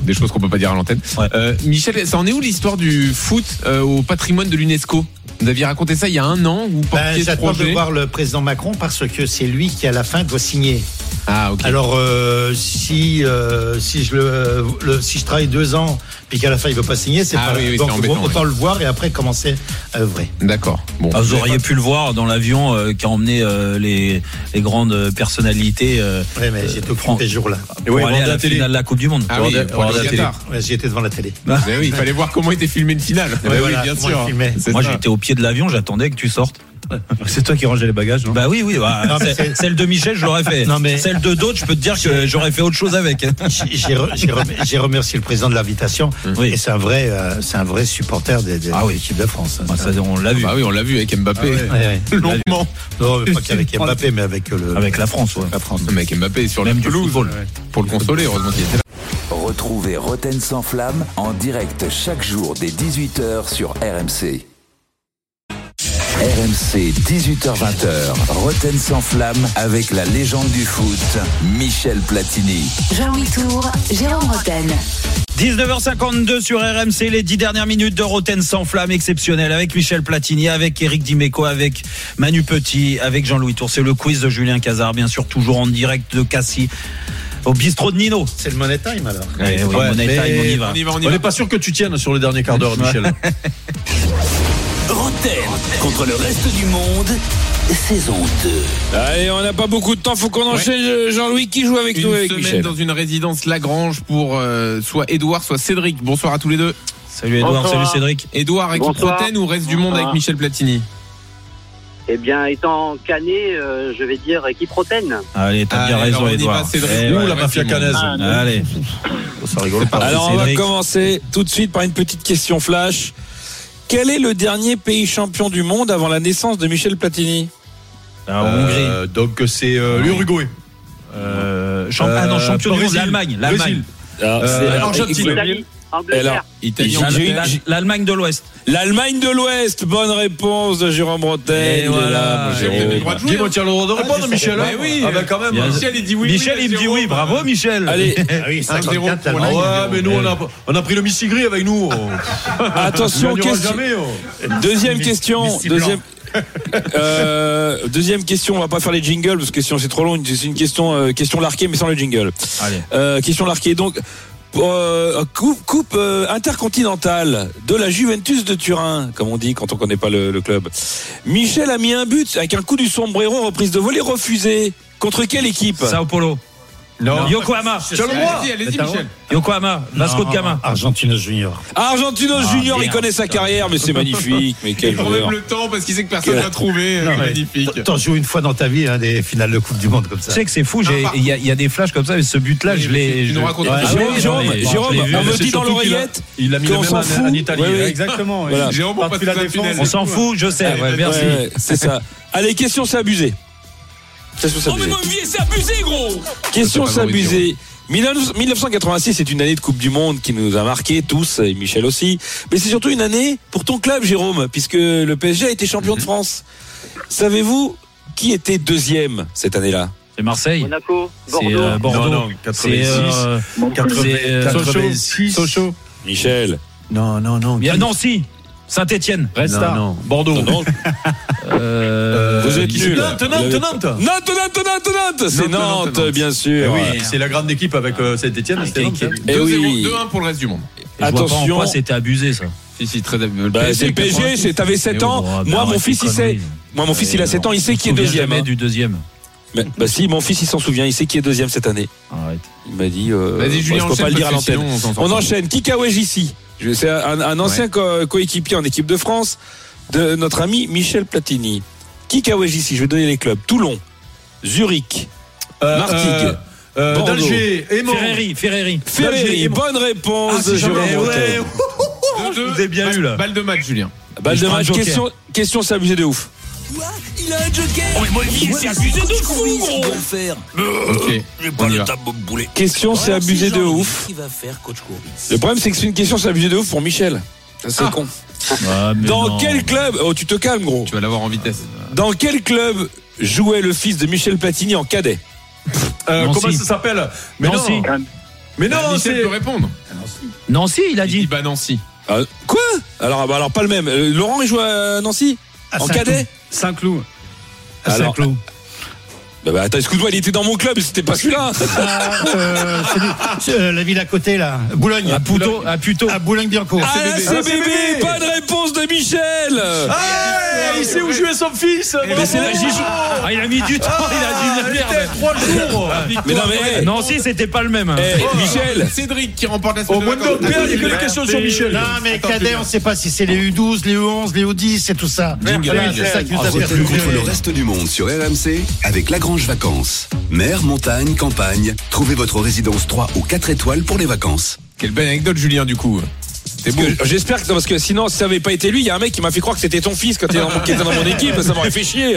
des choses qu'on peut pas dire à l'antenne. Euh, Michel, ça en est où l'histoire du foot euh, au patrimoine de l'UNESCO? Vous aviez raconté ça il y a un an. Vous Ben, portiez ce J'attends de projet? voir le président Macron parce que c'est lui qui à la fin doit signer. Ah ok. Alors euh, si euh, si je le, le- si je travaille deux ans puis qu'à la fin il veut pas signer, c'est Ah pas oui, oui, donc embêtant, autant le voir et après commencer à œuvrer. D'accord. Bon. Ah, vous auriez pu le voir dans l'avion euh, qui a emmené euh, les, les grandes personnalités euh, Ouais, mais j'étais occupé ce jour-là. pour aller à la finale de la Coupe du Monde. Ah oui, pour aller au Qatar. Ouais, J'y étais devant la télé. Mais <laughs> oui, il fallait voir comment était filmée une finale. Ouais, Bah oui, voilà, bien sûr. Moi j'étais au pied de l'avion, j'attendais que tu sortes. <laughs> C'est toi qui rangeais les bagages, non Bah oui, oui. bah, Non, celle de Michel, je l'aurais fait. Non, mais- Celle de d'autres, je peux te dire que j'aurais fait autre chose avec. J'ai- J'ai re- j'ai remer- j'ai remercié le président de l'invitation Oui. et c'est un vrai euh, c'est un vrai supporter des, des- Ah de oui. l'équipe de France. hein. Bah, ça, on l'a vu. Bah oui, on l'a vu avec Mbappé. Ouais, ouais. Longuement. Non, mais pas qu'avec <laughs> Mbappé, mais avec euh, le Avec la France, ouais. la France. Non, mais avec Mbappé sur Même la pelouse. football. Pour le consoler, heureusement qu'il était là. Retrouvez Roten sans flamme en direct chaque jour dès 18h sur RMC. RMC 18h20h, Roten sans flamme avec la légende du foot, Michel Platini. Jean-Louis Tour, Jérôme Roten. 19h52 sur RMC, les dix dernières minutes de Roten sans flamme exceptionnelle avec Michel Platini, avec Eric Dimeco, avec Manu Petit, avec Jean-Louis Tour. C'est le quiz de Julien Cazard, bien sûr, toujours en direct de Cassis au bistrot de Nino. C'est le money time alors. Eh oui, Ouais, Money Time, on y va. On n'est pas sûr que tu tiennes sur le dernier quart d'heure, Michel. <laughs> Roten contre le reste du monde, saison 2. Allez, on n'a pas beaucoup de temps, faut qu'on enchaîne. Jean-Louis qui joue avec Une nous avec semaine Michel. dans une résidence Lagrange pour euh, soit Edouard, soit Cédric. Bonsoir à tous les deux. Salut Edouard, Bonsoir. salut Cédric. Edouard avec Bonsoir. Proten ou reste du monde Bonsoir. avec Michel Platini Eh bien, étant cané, euh, je vais dire équipe Roten. Allez, t'as bien raison Edouard. Cédric. Eh ouais, la mafia canaise. Ah. Allez. Ça rigole pas. Alors on va Cédric. commencer tout de suite par une petite question flash. Quel est le dernier pays champion du monde avant la naissance de Michel Platini Ah, Hongrie. Euh, donc c'est euh, l'Uruguay. Euh, champ- ah non, euh, champion du monde, l'Allemagne. L'Allemagne. Brésil. Angleterre. L'Allemagne de l'Ouest. L'Allemagne de l'Ouest, bonne réponse de Jérôme Bretagne. Voilà. Vous avez le droit de hein. tu as le droit de répondre, Michel. hein Bah oui. Ah ben quand même. Bien sûr. Michel, il dit oui. Michel, oui, il me dit oui, bravo Michel. Allez, Ah oui, Un 54 zéro pour l'Allemagne. Ah mais nous on a, on a pris le Missigri avec nous. <laughs> attention, On gagnera question- jamais. oh. deuxième question. Deuxième, <laughs> Euh, deuxième question, on va pas faire les jingles parce que sinon c'est trop long. C'est une question, euh, question larquée mais sans le jingle. Allez. Euh, question larquée. Donc, euh, coupe, euh, intercontinentale de la Juventus de Turin, comme on dit quand on connaît pas le, le club. Michel a mis un but avec un coup du sombrero, reprise de volée refusée. Contre quelle équipe? Sao Paulo. Non. Yokohama. Tu droit. Allez-y, allez-y, Michel. Yokohama. Vasco de Gama. Argentino Junior. Argentino Ah, Junior, il connaît sa carrière, mais c'est magnifique. Mais Il prend même le temps parce qu'il sait que personne. Non, euh, mais Magnifique. T'en joues une fois dans ta vie hein, des finales de Coupe du Monde comme Tu ça. sais que c'est fou, j'ai- il y, a- il y a des flashs comme ça, mais ce but-là, je l'ai. tu ah Jérôme, Jérôme, on me dit dans l'oreillette Il a mis le même en, Italie. Oui. Exactement. Jérôme, on la la s'en fout, je sais. merci. C'est ça. <laughs> Allez, question c'est abusé. Question c'est abusé. c'est abusé, gros Question s'abuser. 1986 c'est une année de Coupe du Monde qui nous a marqué tous, et Michel aussi. Mais c'est surtout une année pour ton club, Jérôme, puisque le PSG a été champion de France. Savez-vous qui était deuxième cette année-là? C'est Marseille. Monaco, C'est Bordeaux. euh, Bordeaux. Non, non, C'est 86. euh, c'est, euh, 86. Sochaux. Michel. Non, non, non. Il y a Nancy. Saint-Etienne. Non, non. Bordeaux. Non, non, Euh, vous êtes nuls. Nantes, Nantes, Nantes. Nantes, Nantes, Nantes, Nantes. C'est Nantes, Nantes, Nantes, Nantes. bien Eh sûr. oui, c'est la grande équipe avec euh, Saint-Etienne. C'était Nantes. hein. Eh 2-0, oui. 2-1 pour le reste du monde. Attention. c'était abusé ça. Si, si, très bien. Bah, c'est le PSG, c'est- t'avais 7 ans. Oh, Moi, mon arrête fils, il sait. Moi, mon fils, il a 7 ans, il sait qui est deuxième. jamais hein. du deuxième. Mais- Bah si, mon fils, il s'en souvient, il sait qui est deuxième cette année. Arrête. Il m'a dit. Euh, Vas-y, Julien, je peux pas enchaîne, le dire à l'antenne. sinon, on On enchaîne. Kikawaj ici. C'est un, un ancien co- coéquipier en équipe de France de notre ami Michel Platini. Kikawaj ici, je vais donner les clubs? Toulon, Zurich, Euh, Martigues, euh, euh. D'Alger. Ferreri, Ferreri. Ferreri. Bonne réponse Ah, jamais- ouais. Vous ai bien eu, là. Balle de match, Julien. Balle de match. Question, question de ouf. Il a un joker Oh, mais c'est abusé de fou, gros Ok. On y va. Question c'est abusé de ouf. va faire, coach Courbis Le problème c'est que c'est une question c'est abusé de ouf pour Michel. Ça, C'est Ah. con. Ah, mais Dans non. quel club Oh, tu te calmes, gros. Tu vas l'avoir en vitesse. Dans quel club jouait le fils de Michel Platini en cadet? Euh, Nancy. comment ça s'appelle? Mais Nancy. non. Mais non, Michel c'est. peut répondre. Nancy, il a dit. Bah Nancy. Ah, quoi? Alors, bah, alors pas le même. Euh, Laurent, il joue à Nancy? En cadet? Saint-Cloud. Saint-Cloud. Bah, bah, attends, excuse-moi, il était dans mon club, c'était pas celui-là. Ah, euh, celui- c'est, euh, la ville à côté là, Boulogne. À Puto, à Puto. À Boulogne-Biancourt. Ah, c'est bébé, pas de réponse de Michel. Ah, il sait où jouait son fils. Mais c'est là, j'y joue. Ah, il a mis du temps, il a dit merde. Trois jours. Mais non, mais, hey, Nancy, c'était pas le même. hein. hey, Michel. Cédric qui remporte la Au semaine moins de père, il y a que des questions sur Michel. Non, mais cadet, on ne sait pas si c'est les U12, les U11, les U10 et tout ça. Voilà, c'est ça qui nous a perturbé. contre le reste du monde sur RMC avec Vacances. Mer, montagne, campagne, trouvez votre résidence 3 ou 4 étoiles pour les vacances. Quelle belle anecdote, Julien, du coup. J'espère que parce que sinon si ça avait pas été lui, il y a un mec qui m'a fait croire que c'était ton fils quand il était dans, qui était dans mon équipe, ça m'aurait fait chier.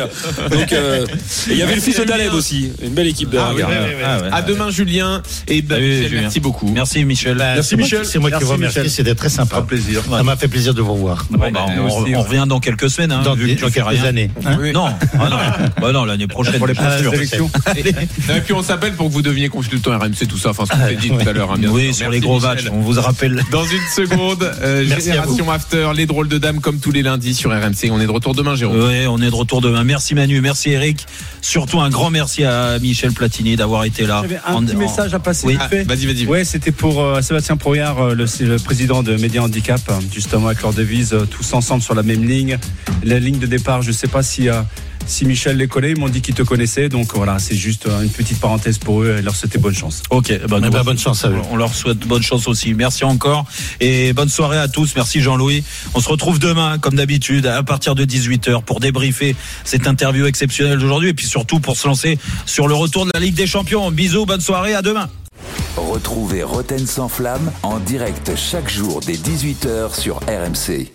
Donc euh, il y avait le fils de Daleb aussi, une belle équipe de Ah, oui. Ah, ouais. À demain, Julien. Et bah, Salut, Michel, Julien. merci beaucoup. Merci Michel. Bah, Merci, Michel. C'est moi qui vous remercie, Michel. c'était très sympa. plaisir. Ça m'a fait plaisir de vous revoir. Bon, bah, on, revient dans quelques semaines, hein, Dans, vu que dans tu fais quelques rien. années. hein. Non, ah non, <laughs> bah non, l'année prochaine. Pour les Ah, prochaines je élections. Et <laughs> puis on s'appelle pour que vous deveniez consultant RMC, tout ça. Enfin, ce qu'on s'est dit tout à l'heure. hein, Oui, sur les gros matchs, on vous rappelle. Dans une seconde, euh, Merci Génération After, les drôles de dames comme tous les lundis sur RMC. On est de retour demain, Jérôme. Oui, on est de retour demain. Merci Manu, merci Eric. Surtout un grand merci à Michel Platini d'avoir été là. J'avais un En- petit en- message à passer Oui. vite fait. Vas-y, vas-y. Ouais, c'était pour euh, Sébastien Proyard, euh, le, président de Média Handicap, euh, justement avec leur devise euh, tous ensemble sur la même ligne. La ligne de départ, je sais pas si euh, si Michel les connaît, ils m'ont dit qu'ils te connaissaient, donc voilà, c'est juste euh, une petite parenthèse pour eux et leur souhaiter bonne chance. Ok, bah, Eh nous, ben, bonne chance à eux. on leur souhaite bonne chance aussi. Merci encore et bonne soirée à tous. Merci Jean-Louis. On se retrouve demain, comme d'habitude, à partir de 18h pour débriefer cette interview exceptionnelle d'aujourd'hui et puis surtout pour se lancer sur le retour de la Ligue des Champions. Bisous, bonne soirée, à demain. Retrouvez Roten sans flamme en direct chaque jour dès 18h sur RMC.